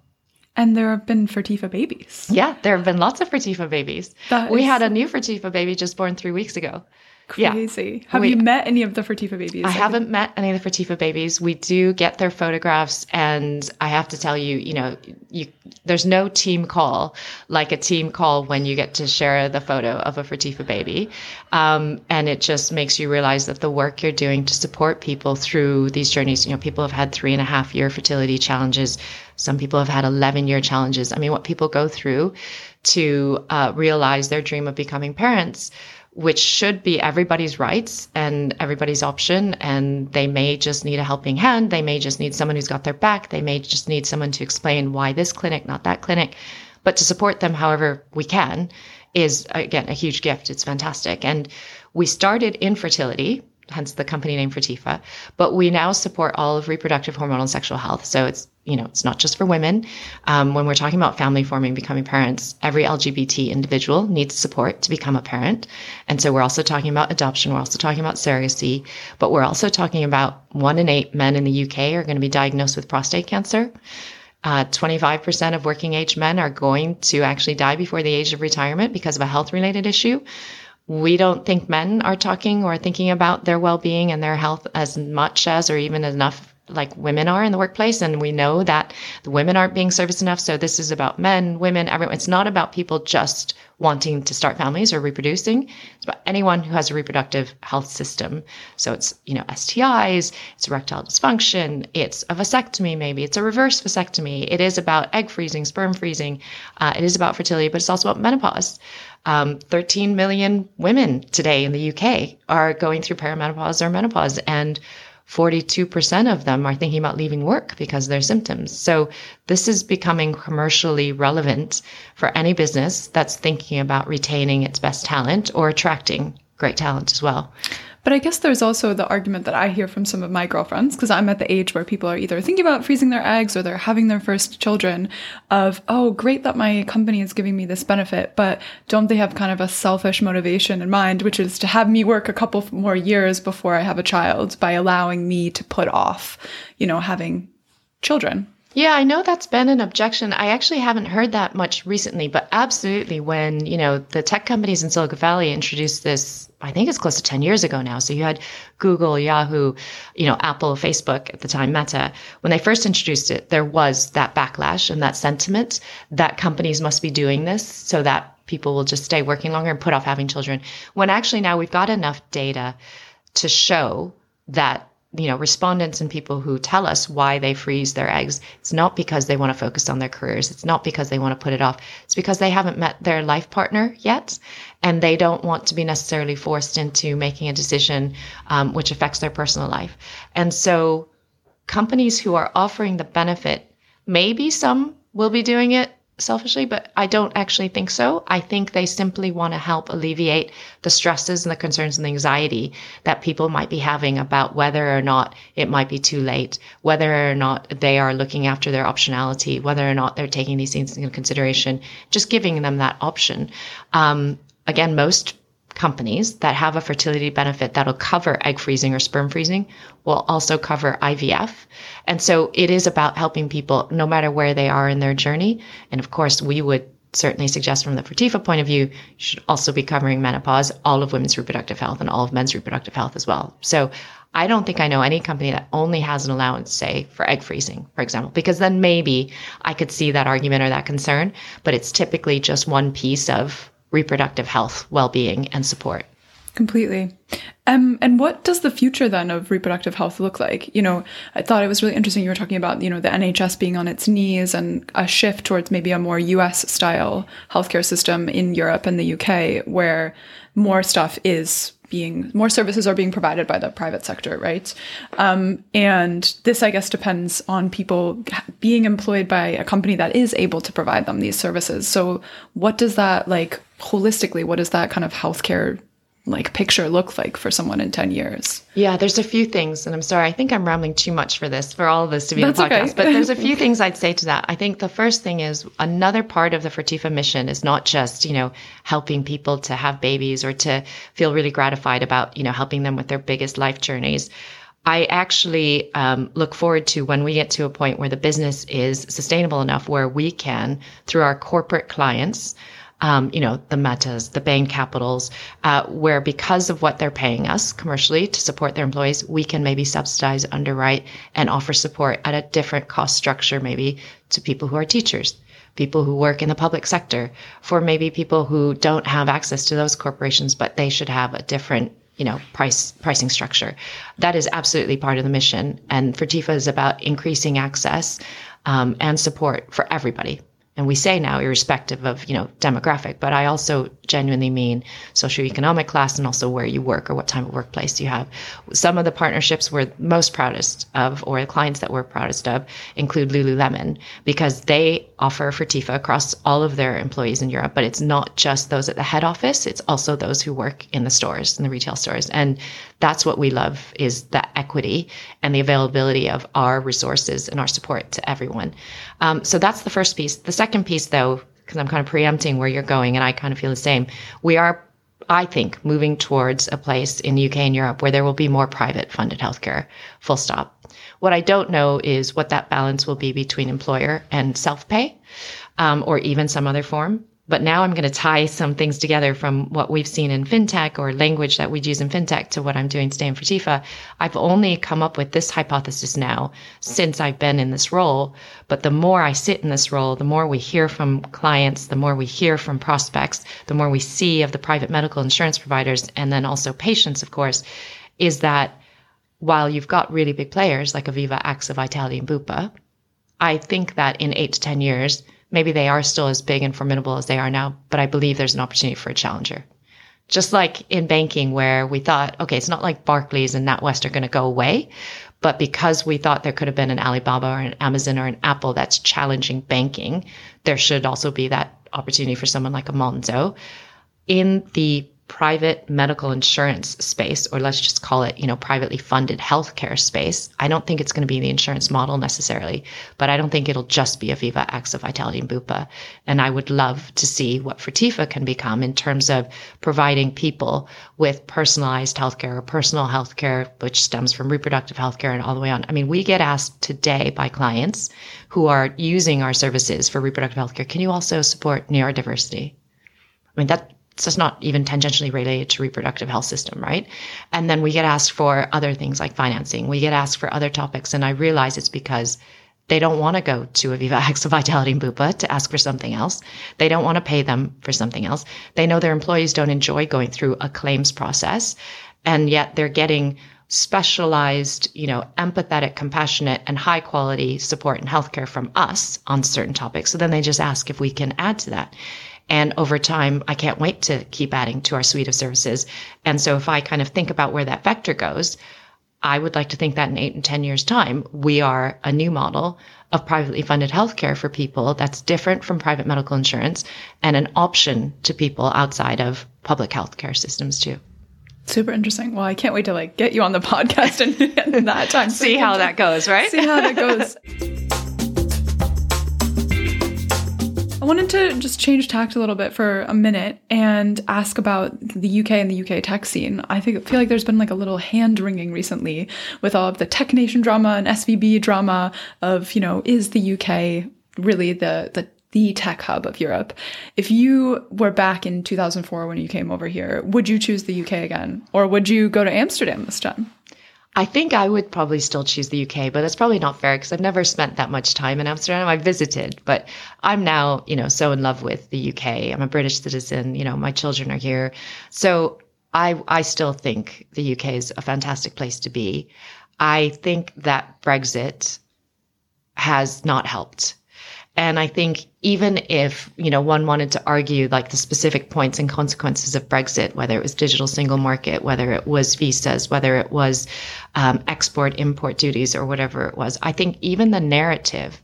Speaker 1: And there have been Fertifa babies.
Speaker 2: Yeah, there have been lots of Fertifa babies. That we is... had a new Fertifa baby just born three weeks ago.
Speaker 1: Crazy. Yeah. Have we, you met any of the Fertifa babies?
Speaker 2: I, haven't met any of the Fertifa babies. We do get their photographs, and I have to tell you, you know, you there's no team call like a team call when you get to share the photo of a Fertifa baby, um, and it just makes you realize that the work you're doing to support people through these journeys. You know, people have had three and a half year fertility challenges. Some people have had 11 year challenges. I mean, what people go through to uh, realize their dream of becoming parents which should be everybody's rights and everybody's option. And they may just need a helping hand. They may just need someone who's got their back. They may just need someone to explain why this clinic, not that clinic. But to support them however we can is, again, a huge gift. It's fantastic. And we started infertility hence the company name Fertifa. But we now support all of reproductive, hormonal, and sexual health. So it's you know it's not just for women. Um, when we're talking about family forming, becoming parents, every LGBT individual needs support to become a parent. And so we're also talking about adoption. We're also talking about surrogacy, but we're also talking about one in eight men in the UK are going to be diagnosed with prostate cancer. Uh, 25% of working age men are going to actually die before the age of retirement because of a health related issue we don't think men are talking or thinking about their well-being and their health as much as or even enough like women are in the workplace and we know that the women aren't being serviced enough so this is about men women everyone. It's not about people just wanting to start families or reproducing. It's about anyone who has a reproductive health system. So it's you know stis it's erectile dysfunction it's a vasectomy maybe. It's a reverse vasectomy. It is about egg freezing sperm freezing. Uh, it is about fertility but it's also about menopause. Um, 13 million women today in the UK are going through perimenopause or menopause, and 42% of them are thinking about leaving work because of their symptoms. So this is becoming commercially relevant for any business that's thinking about retaining its best talent or attracting great talent as well.
Speaker 1: But I guess there's also the argument that I hear from some of my girlfriends, because I'm at the age where people are either thinking about freezing their eggs or they're having their first children, of, oh, great that my company is giving me this benefit, but don't they have kind of a selfish motivation in mind, which is to have me work a couple more years before I have a child by allowing me to put off, you know, having children?
Speaker 2: Yeah, I know that's been an objection. I actually haven't heard that much recently, but absolutely when, you know, the tech companies in Silicon Valley introduced this, I think it's close to 10 years ago now. So you had Google, Yahoo, you know, Apple, Facebook at the time, Meta. When they first introduced it, there was that backlash and that sentiment that companies must be doing this so that people will just stay working longer and put off having children. When actually now we've got enough data to show that you know, respondents and people who tell us why they freeze their eggs, it's not because they want to focus on their careers. It's not because they want to put it off. It's because they haven't met their life partner yet and they don't want to be necessarily forced into making a decision um, which affects their personal life. And so companies who are offering the benefit, maybe some will be doing it selfishly, but I don't actually think so. I think they simply want to help alleviate the stresses and the concerns and the anxiety that people might be having about whether or not it might be too late, whether or not they are looking after their optionality, whether or not they're taking these things into consideration, just giving them that option. Um, again, most companies that have a fertility benefit that'll cover egg freezing or sperm freezing will also cover IVF. And so it is about helping people no matter where they are in their journey. And of course, we would certainly suggest from the Fertifa point of view, you should also be covering menopause, all of women's reproductive health and all of men's reproductive health as well. So I don't think I know any company that only has an allowance, say, for egg freezing, for example, because then maybe I could see that argument or that concern, but it's typically just one piece of reproductive health, well-being, and support.
Speaker 1: Completely. Um, and what does the future then of reproductive health look like? You know, I thought it was really interesting. You were talking about, you know, the NHS being on its knees and a shift towards maybe a more US style healthcare system in Europe and the UK, where more stuff is being more services are being provided by the private sector, right? Um, and this, I guess, depends on people being employed by a company that is able to provide them these services. So, what does that like holistically? What does that kind of healthcare like picture look like for someone in 10 years?
Speaker 2: Yeah, there's a few things, and I'm sorry, I think I'm rambling too much for this, for all of this to be That's in the podcast, okay. but there's a few things I'd say to that. I think the first thing is another part of the Fertifa mission is not just, you know, helping people to have babies or to feel really gratified about, you know, helping them with their biggest life journeys. I actually um, look forward to when we get to a point where the business is sustainable enough where we can, through our corporate clients, um, you know, the Metas, the Bain Capitals, uh, where because of what they're paying us commercially to support their employees, we can maybe subsidize, underwrite, and offer support at a different cost structure, maybe to people who are teachers, people who work in the public sector, for maybe people who don't have access to those corporations, but they should have a different you know price pricing structure. That is absolutely part of the mission. And fertifa is about increasing access um, and support for everybody and we say now irrespective of you know demographic but i also genuinely mean socioeconomic class and also where you work or what type of workplace you have. Some of the partnerships we're most proudest of or the clients that we're proudest of include lululemon because they offer fertifa across all of their employees in europe but it's not just those at the head office it's also those who work in the stores in the retail stores. And that's what we love is the equity and the availability of our resources and our support to everyone um, so that's the first piece the second piece though because i'm kind of preempting where you're going and i kind of feel the same we are I think moving towards a place in the UK and Europe where there will be more private funded healthcare, full stop. What I don't know is what that balance will be between employer and self pay um, or even some other form. But now I'm going to tie some things together from what we've seen in fintech or language that we'd use in fintech to what I'm doing today in Fertifa. I've only come up with this hypothesis now since I've been in this role. But the more I sit in this role, the more we hear from clients, the more we hear from prospects, the more we see of the private medical insurance providers, and then also patients, of course, is that while you've got really big players like Aviva, AXA, Vitality, and Bupa, I think that in eight to 10 years, maybe they are still as big and formidable as they are now, but I believe there's an opportunity for a challenger. Just like in banking, where we thought, okay, it's not like Barclays and NatWest are going to go away, but because we thought there could have been an Alibaba or an Amazon or an Apple that's challenging banking, there should also be that opportunity for someone like a Monzo. In the private medical insurance space, or let's just call it, you know, privately funded healthcare space. I don't think it's going to be the insurance model necessarily, but I don't think it'll just be Aviva, AXA, Vitality, and Bupa. And I would love to see what Fertifa can become in terms of providing people with personalized healthcare or personal healthcare, which stems from reproductive healthcare and all the way on. I mean, we get asked today by clients who are using our services for reproductive healthcare, can you also support neurodiversity? I mean, that it's not even tangentially related to reproductive health system, right? And then we get asked for other things like financing. We get asked for other topics. And I realize it's because they don't want to go to Aviva AXA Vitality and Bupa to ask for something else. They don't want to pay them for something else. They know their employees don't enjoy going through a claims process. And yet they're getting specialized, you know, empathetic, compassionate, and high quality support and healthcare from us on certain topics. So then they just ask if we can add to that. And over time, I can't wait to keep adding to our suite of services. And so if I kind of think about where that vector goes, I would like to think that in eight and 10 years time, we are a new model of privately funded healthcare for people that's different from private medical insurance and an option to people outside of public healthcare systems too.
Speaker 1: Super interesting. Well, I can't wait to like get you on the podcast and, and that time.
Speaker 2: See how that goes, right?
Speaker 1: See how that goes. wanted to just change tact a little bit for a minute and ask about the UK and the UK tech scene. I think feel like there's been like a little hand wringing recently with all of the Tech Nation drama and SVB drama of, you know, is the UK really the the the tech hub of Europe. If you were back in 2004 when you came over here, would you choose the UK again or would you go to Amsterdam this time?
Speaker 2: I think I would probably still choose the UK, but that's probably not fair because I've never spent that much time in Amsterdam. I visited, but I'm now, you know, so in love with the UK. I'm a British citizen, you know, my children are here. So I I still think the UK is a fantastic place to be. I think that Brexit has not helped. And I think even if, you know, one wanted to argue like the specific points and consequences of Brexit, whether it was digital single market, whether it was visas, whether it was um, export import duties or whatever it was, I think even the narrative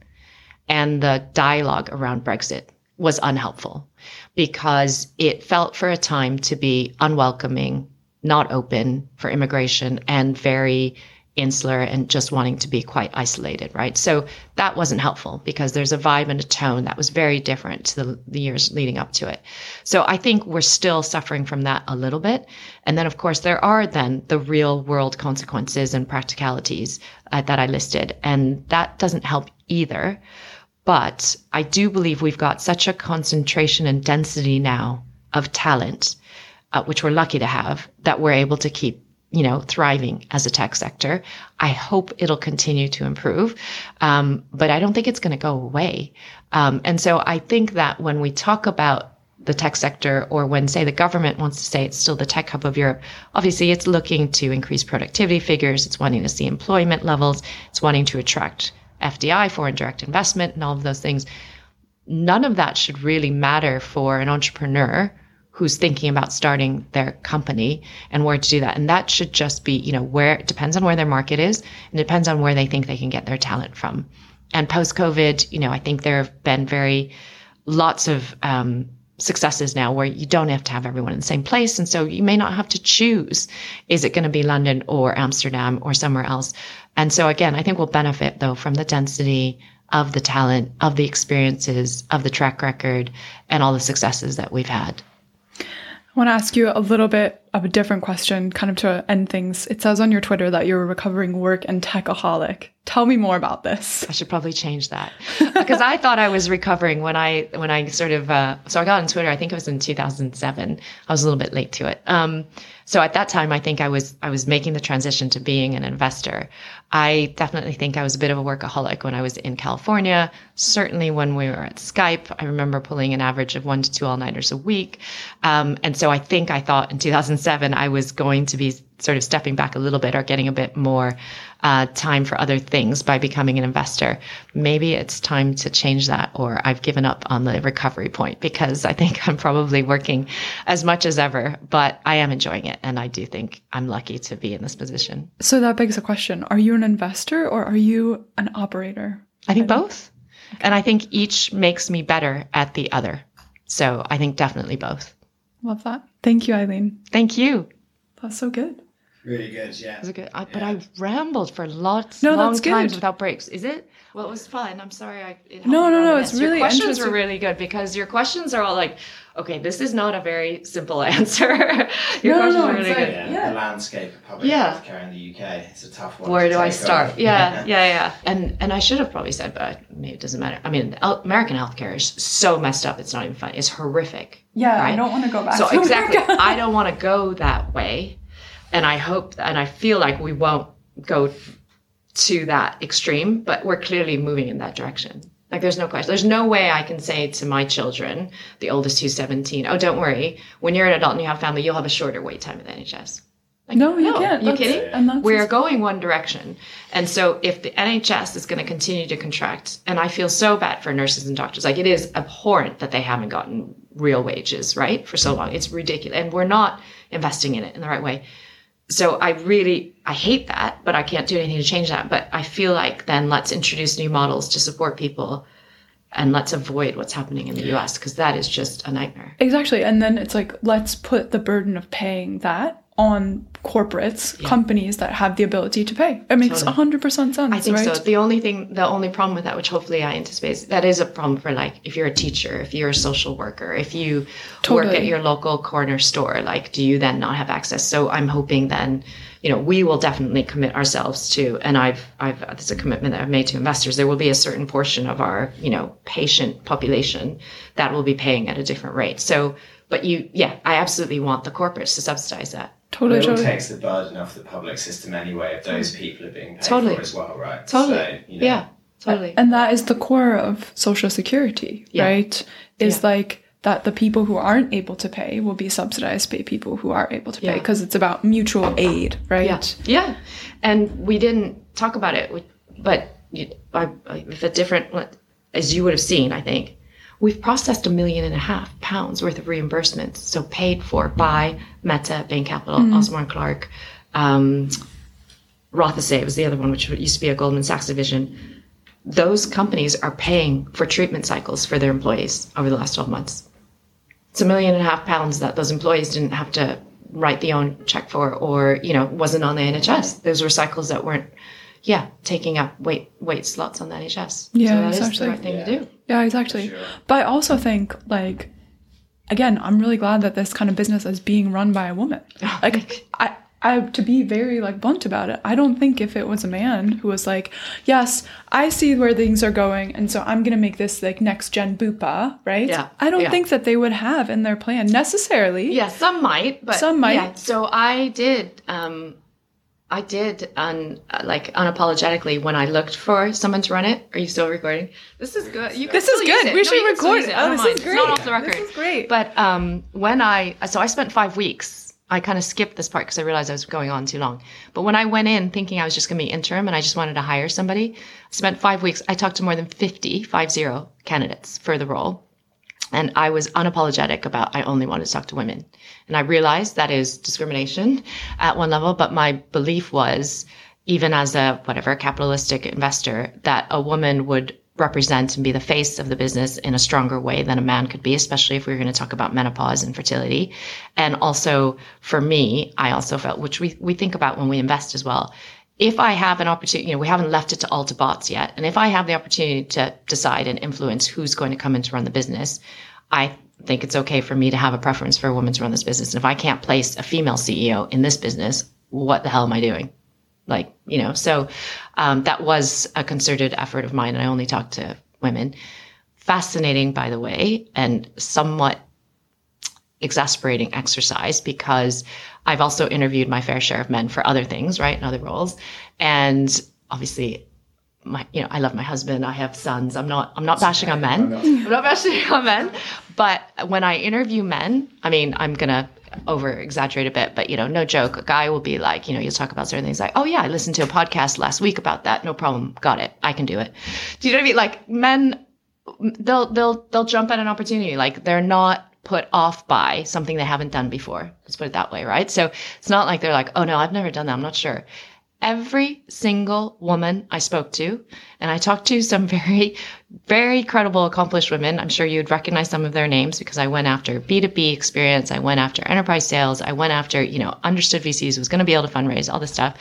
Speaker 2: and the dialogue around Brexit was unhelpful because it felt for a time to be unwelcoming, not open for immigration and very insular and just wanting to be quite isolated, right? So that wasn't helpful because there's a vibe and a tone that was very different to the, the, years leading up to it. So I think we're still suffering from that a little bit. And then, of course, there are then the real world consequences and practicalities uh, that I listed. And that doesn't help either. But I do believe we've got such a concentration and density now of talent, uh, which we're lucky to have, that we're able to keep you know, thriving as a tech sector. I hope it'll continue to improve, um, but I don't think it's going to go away. Um, and so I think that when we talk about the tech sector, or when, say, the government wants to say it's still the tech hub of Europe, obviously it's looking to increase productivity figures, it's wanting to see employment levels, it's wanting to attract FDI, foreign direct investment, and all of those things. None of that should really matter for an entrepreneur who's thinking about starting their company and where to do that. And that should just be, you know, where it depends on where their market is and depends on where they think they can get their talent from. And post COVID, you know, I think there have been very lots of um, successes now where you don't have to have everyone in the same place. And so you may not have to choose is it going to be London or Amsterdam or somewhere else? And so again, I think we'll benefit though from the density of the talent, of the experiences, of the track record, and all the successes that we've had.
Speaker 1: I want to ask you a little bit of a different question, kind of to end things. It says on your Twitter that you're a recovering work and techaholic. Tell me more about this.
Speaker 2: I should probably change that because I thought I was recovering when I when I sort of uh, so I got on Twitter. I think it was in 2007. I was a little bit late to it. Um, so at that time, I think I was I was making the transition to being an investor. I definitely think I was a bit of a workaholic when I was in California. Certainly when we were at Skype, I remember pulling an average of one to two all nighters a week. Um, and so I think I thought in 2007 I was going to be sort of stepping back a little bit or getting a bit more uh, time for other things by becoming an investor. Maybe it's time to change that, or I've given up on the recovery point because I think I'm probably working as much as ever, but I am enjoying it. And I do think I'm lucky to be in this position.
Speaker 1: So that begs a question Are you an investor or are you an operator?
Speaker 2: I think both. Okay. And I think each makes me better at the other. So I think definitely both.
Speaker 1: Love that. Thank you, Eileen.
Speaker 2: Thank you.
Speaker 1: That's so good.
Speaker 3: Really good, yeah.
Speaker 2: Was it good? I, But I rambled for lots,
Speaker 1: No,
Speaker 2: long
Speaker 1: that's
Speaker 2: times without breaks. Is it? Well, it was fun. I'm sorry. I it
Speaker 1: No, no, no, it's
Speaker 2: list. Your
Speaker 1: really
Speaker 2: questions were really good because your questions are all like, okay, this is not a very simple answer. your
Speaker 1: No, no,
Speaker 2: questions
Speaker 1: no,
Speaker 2: really
Speaker 1: like-
Speaker 3: Yeah,
Speaker 1: Yeah.
Speaker 3: the landscape of public
Speaker 2: Yeah.
Speaker 3: healthcare in the UK. It's a tough one.
Speaker 2: Where
Speaker 3: to
Speaker 2: do I start?
Speaker 3: on.
Speaker 2: Yeah, yeah, yeah. And and I should have probably said, but maybe it doesn't matter. I mean, el- American healthcare is so messed up. It's not even funny. It's horrific.
Speaker 1: Yeah, I don't want to go back.
Speaker 2: So
Speaker 1: to
Speaker 2: exactly, I don't want to go that way, and I hope and I feel like we won't go to that extreme, but we're clearly moving in that direction. Like there's no question. There's no way I can say to my children, the oldest who's 17, oh, don't worry. When you're an adult and you have family, you'll have a shorter wait time at the NHS. Like,
Speaker 1: No, you can't.
Speaker 2: You
Speaker 1: That's-
Speaker 2: kidding? We're going one direction. And so if the NHS is going to continue to contract, and I feel so bad for nurses and doctors, like it is abhorrent that they haven't gotten real wages, right? For so long. It's ridiculous. And we're not investing in it in the right way. So I really, I hate that, but I can't do anything to change that. But I feel like then let's introduce new models to support people and let's avoid what's happening in the US because that is just a nightmare.
Speaker 1: Exactly. And then it's like, let's put the burden of paying that on corporates, companies that have the ability to pay. It makes
Speaker 2: Totally.
Speaker 1: 100% sense,
Speaker 2: I think
Speaker 1: right?
Speaker 2: so. The only thing, the only problem with that, which hopefully I anticipate, is that is a problem for like if you're a teacher, if you're a social worker, if you work at your local corner store, like do you then not have access? So I'm hoping then, you know, we will definitely commit ourselves to, and I've, I've, this is a commitment that I've made to investors. There will be a certain portion of our, you know, patient population that will be paying at a different rate. So, but you, yeah, I absolutely want the corporates to subsidize that.
Speaker 1: Totally,
Speaker 3: It all
Speaker 1: totally.
Speaker 3: takes the burden off the public system anyway if those mm. people are being paid
Speaker 2: Totally.
Speaker 3: for as well, right?
Speaker 2: Totally.
Speaker 3: So, you know,
Speaker 2: Yeah, totally.
Speaker 1: And that is the core of social security,
Speaker 2: Yeah.
Speaker 1: right? Is
Speaker 2: Yeah.
Speaker 1: like that the people who aren't able to pay will be subsidized by people who are able to pay
Speaker 2: Yeah.
Speaker 1: because it's about mutual aid, right?
Speaker 2: Yeah, yeah. And we didn't talk about it, but you- I- I- with a different, as you would have seen, I think, we've processed a million and a half pounds worth of reimbursements, so paid for by Meta, Bain Capital, Osborne Clarke, um, Rothesay was the other one, which used to be a Goldman Sachs division. Those companies are paying for treatment cycles for their employees over the last 12 months. It's a million and a half pounds that those employees didn't have to write the own check for or, you know, wasn't on the NHS. Those were cycles that weren't, yeah, taking up wait wait slots on the NHS.
Speaker 1: Yeah,
Speaker 2: so that is
Speaker 1: exactly.
Speaker 2: the right thing
Speaker 3: Yeah.
Speaker 2: to do.
Speaker 1: Yeah, exactly.
Speaker 3: Sure.
Speaker 1: But I also think like again, I'm really glad that this kind of business is being run by a woman. Like I I to be very like blunt about it, I don't think if it was a man who was like, Yes, I see where things are going, and so I'm gonna make this like next gen bupa, right?
Speaker 2: Yeah,
Speaker 1: I don't
Speaker 2: yeah.
Speaker 1: think that they would have in their plan necessarily.
Speaker 2: Yeah, some might, but
Speaker 1: Some might.
Speaker 2: Yeah. So I did, um, I did, un, like unapologetically when I looked for someone to run it. Are you still recording? This is good. You
Speaker 1: This is good. We
Speaker 2: No,
Speaker 1: should
Speaker 2: you can still
Speaker 1: record it. Oh, this
Speaker 2: mind.
Speaker 1: is
Speaker 2: It's not
Speaker 1: great.
Speaker 2: off the record.
Speaker 1: This is great.
Speaker 2: But um, when I so I spent five weeks. I kind of skipped this part because I realized I was going on too long. But when I went in thinking I was just going to be interim and I just wanted to hire somebody, I spent five weeks. I talked to more than 50, five zero candidates for the role. And I was unapologetic about I only wanted to talk to women. And I realized that is discrimination at one level, but my belief was even as a whatever capitalistic investor that a woman would represent and be the face of the business in a stronger way than a man could be, especially if we were going to talk about menopause and fertility. And also for me, I also felt, which we, we think about when we invest as well. If I have an opportunity, you know, we haven't left it to all yet. And if I have the opportunity to decide and influence who's going to come in to run the business, I think it's okay for me to have a preference for a woman to run this business. And if I can't place a female CEO in this business, what the hell am I doing? Like, you know, so um, that was a concerted effort of mine. And I only talked to women. Fascinating, by the way, and somewhat exasperating exercise because I've also interviewed my fair share of men for other things, right? And other roles. And obviously, my, you know, I love my husband. I have sons. I'm not, I'm not bashing on men. I'm not bashing on men. But when I interview men, I mean, I'm going to over exaggerate a bit, but you know, no joke. A guy will be like, you know, you'll talk about certain things like, oh yeah, I listened to a podcast last week about that. No problem. Got it. I can do it. Do you know what I mean? Like men, they'll, they'll, they'll jump at an opportunity. Like they're not put off by something they haven't done before. Let's put it that way. Right. So it's not like they're like, oh no, I've never done that. I'm not sure. every single woman I spoke to, and I talked to some very, very credible, accomplished women. I'm sure you'd recognize some of their names because I went after B2B experience. I went after enterprise sales. I went after, you know, understood VCs, was going to be able to fundraise, all this stuff.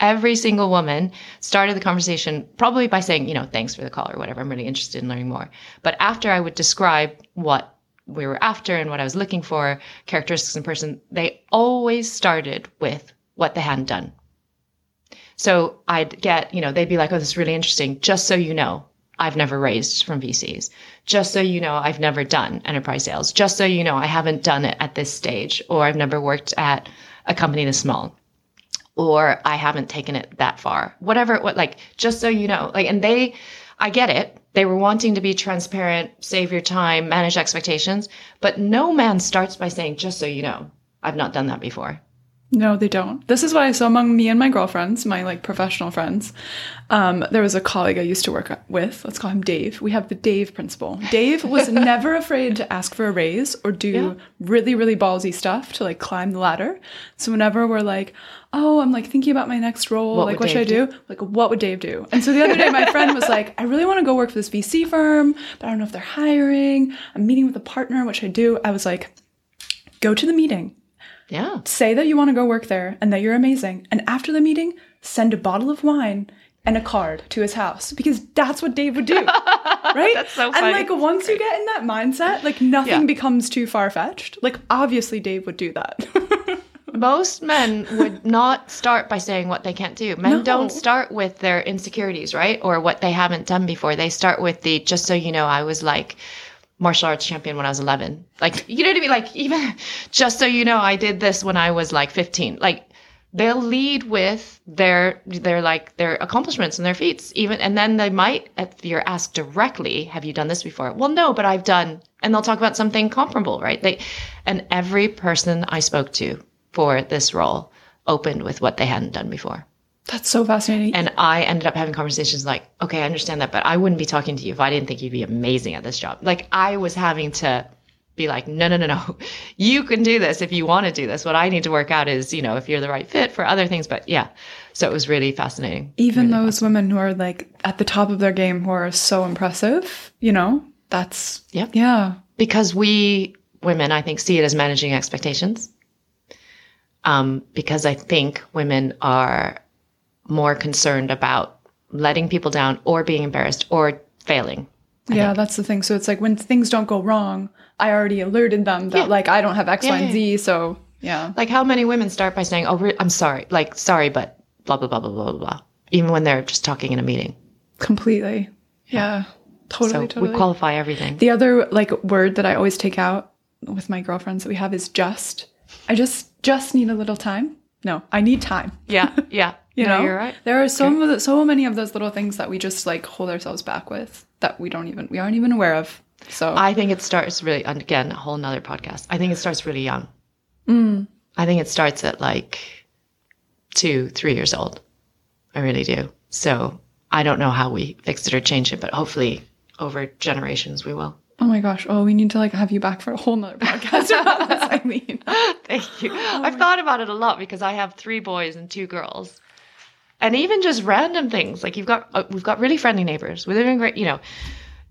Speaker 2: Every single woman started the conversation probably by saying, you know, thanks for the call or whatever. I'm really interested in learning more. But after I would describe what we were after and what I was looking for, characteristics in person, they always started with what they hadn't done. So I'd get, you know, they'd be like, oh, this is really interesting. Just so you know, I've never raised from VCs. Just so you know, I've never done enterprise sales. Just so you know, I haven't done it at this stage, or I've never worked at a company this small, or I haven't taken it that far. Whatever, what, like, just so you know, like, and they, I get it. They were wanting to be transparent, save your time, manage expectations, but no man starts by saying, just so you know, I've not done that before.
Speaker 1: No, they don't. This is what I saw among me and my girlfriends, my like professional friends. Um, there was a colleague I used to work with. Let's call him Dave. We have the Dave principle. Dave was never afraid to ask for a raise or do
Speaker 2: Yeah.
Speaker 1: really, really ballsy stuff to like climb the ladder. So whenever we're like, oh, I'm like thinking about my next role,
Speaker 2: What
Speaker 1: like what should I
Speaker 2: Dave
Speaker 1: do? Like, what would Dave do? And so the other day, my friend was like, I really want to go work for this VC firm, but I don't know if they're hiring. I'm meeting with a partner. What should I do? I was like, go to the meeting
Speaker 2: Yeah.
Speaker 1: say that you want to go work there and that you're amazing. And after the meeting, send a bottle of wine and a card to his house because that's what Dave would do. Right?
Speaker 2: That's so funny.
Speaker 1: And like once you get in that mindset, like nothing
Speaker 2: Yeah.
Speaker 1: becomes too far fetched. Like obviously Dave would do that.
Speaker 2: Most men would not start by saying what they can't do. Men
Speaker 1: No.
Speaker 2: don't start with their insecurities, right? Or what they haven't done before. They start with the just so you know, I was like martial arts champion when I was 11. Like, you know what I mean? Like, even just so you know, I did this when I was like 15. Like, they'll lead with their their like their accomplishments and their feats even and then they might if you're asked directly have you done this before well no but i've done and they'll talk about something comparable right they and every person i spoke to for this role opened with what they hadn't done before
Speaker 1: that's so fascinating.
Speaker 2: and i ended up having conversations like okay i understand that but i wouldn't be talking to you if i didn't think you'd be amazing at this job. Like i was having to be like no no no no. You can do this if you want to do this. What i need to work out is you know if you're the right fit for other things but yeah. So it was really fascinating.
Speaker 1: Even those women who are like at the top of their game who are so impressive, you know, that's
Speaker 2: yeah,
Speaker 1: yeah.
Speaker 2: because we women i think see it as managing expectations. Um, because i think women are more concerned about letting people down or being embarrassed or failing
Speaker 1: Yeah, that's the thing. So it's like when things don't go wrong, I already alerted them that
Speaker 2: Yeah.
Speaker 1: like I don't have X,
Speaker 2: Yeah,
Speaker 1: Y, and
Speaker 2: yeah,
Speaker 1: Z. So yeah.
Speaker 2: like how many women start by saying oh i'm sorry like sorry but blah blah blah blah blah blah blah even when they're just talking in a meeting
Speaker 1: Completely. Yeah. Totally,
Speaker 2: so
Speaker 1: totally.
Speaker 2: we qualify everything
Speaker 1: the other like word that I always take out with my girlfriends that we have is just. I just just need a little time. No, I need time.
Speaker 2: yeah yeah
Speaker 1: You
Speaker 2: No,
Speaker 1: know,
Speaker 2: you're right
Speaker 1: There are so m- so many of those little things that we just like hold ourselves back with that we don't even we aren't even aware of. So
Speaker 2: I think it starts really, and again, a whole nother podcast. I think it starts really young. Mm. I think it starts at like two, three years old. I really do. So I don't know how we fix it or change it, but hopefully over generations we will.
Speaker 1: oh my gosh, oh we need to like have you back for a whole nother podcast about this. I mean,
Speaker 2: Thank you. Oh I've thought about it a lot because I have three boys and two girls. And even just random things like you've got, uh, we've got really friendly neighbors. We live in great, you know,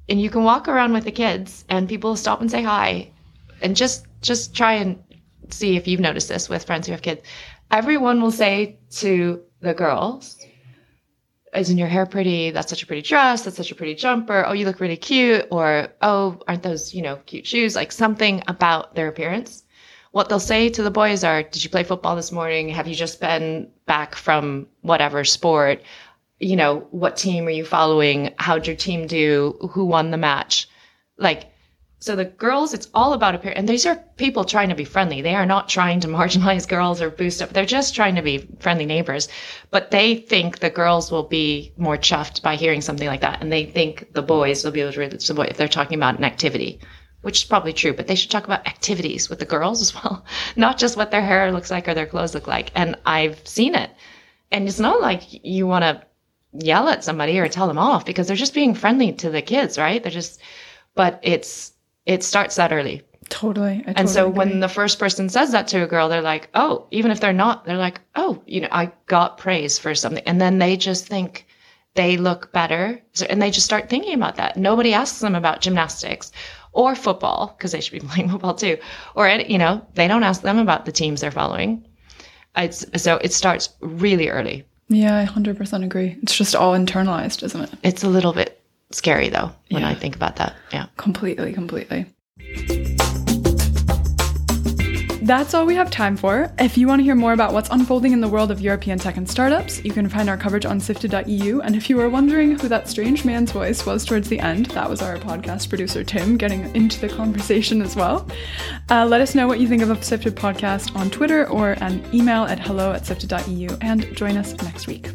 Speaker 2: and you can walk around with the kids and people stop and say hi and just, just try and see if you've noticed this with friends who have kids. Everyone will say to the girls, isn't your hair pretty? That's such a pretty dress. That's such a pretty jumper. Oh, you look really cute. Or, oh, aren't those, you know, cute shoes? Like something about their appearance. What they'll say to the boys are, did you play football this morning? Have you just been back from whatever sport? You know, what team are you following? How'd your team do? Who won the match? Like, so the girls, it's all about appearance. And these are people trying to be friendly. They are not trying to marginalize girls or boost up. They're just trying to be friendly neighbors. But they think the girls will be more chuffed by hearing something like that. And they think the boys will be able to to the boy if they're talking about an activity, which is probably true. But they should talk about activities with the girls as well, not just what their hair looks like or their clothes look like. And I've seen it. And it's not like you want to yell at somebody or tell them off because they're just being friendly to the kids, right? They're just, but it's, it starts that early.
Speaker 1: Totally. I
Speaker 2: and so
Speaker 1: totally
Speaker 2: when the first person says that to a girl, they're like, oh, even if they're not, they're like, oh, you know, I got praise for something. And then they just think they look better. So, and they just start thinking about that. Nobody asks them about gymnastics or football, because they should be playing football too. Or, you know, they don't ask them about the teams they're following. It's, so it starts really early.
Speaker 1: Yeah, I 100% agree. It's just all internalized, isn't it?
Speaker 2: It's a little bit scary though when
Speaker 1: Yeah.
Speaker 2: I think about that. Yeah.
Speaker 1: Completely, completely. That's all we have time for. If you want to hear more about what's unfolding in the world of European tech and startups, you can find our coverage on sifted.eu. And if you were wondering who that strange man's voice was towards the end, that was our podcast producer Tim getting into the conversation as well. Uh, let us know what you think of the Sifted podcast on Twitter or an email at hello at sifted.eu and join us next week.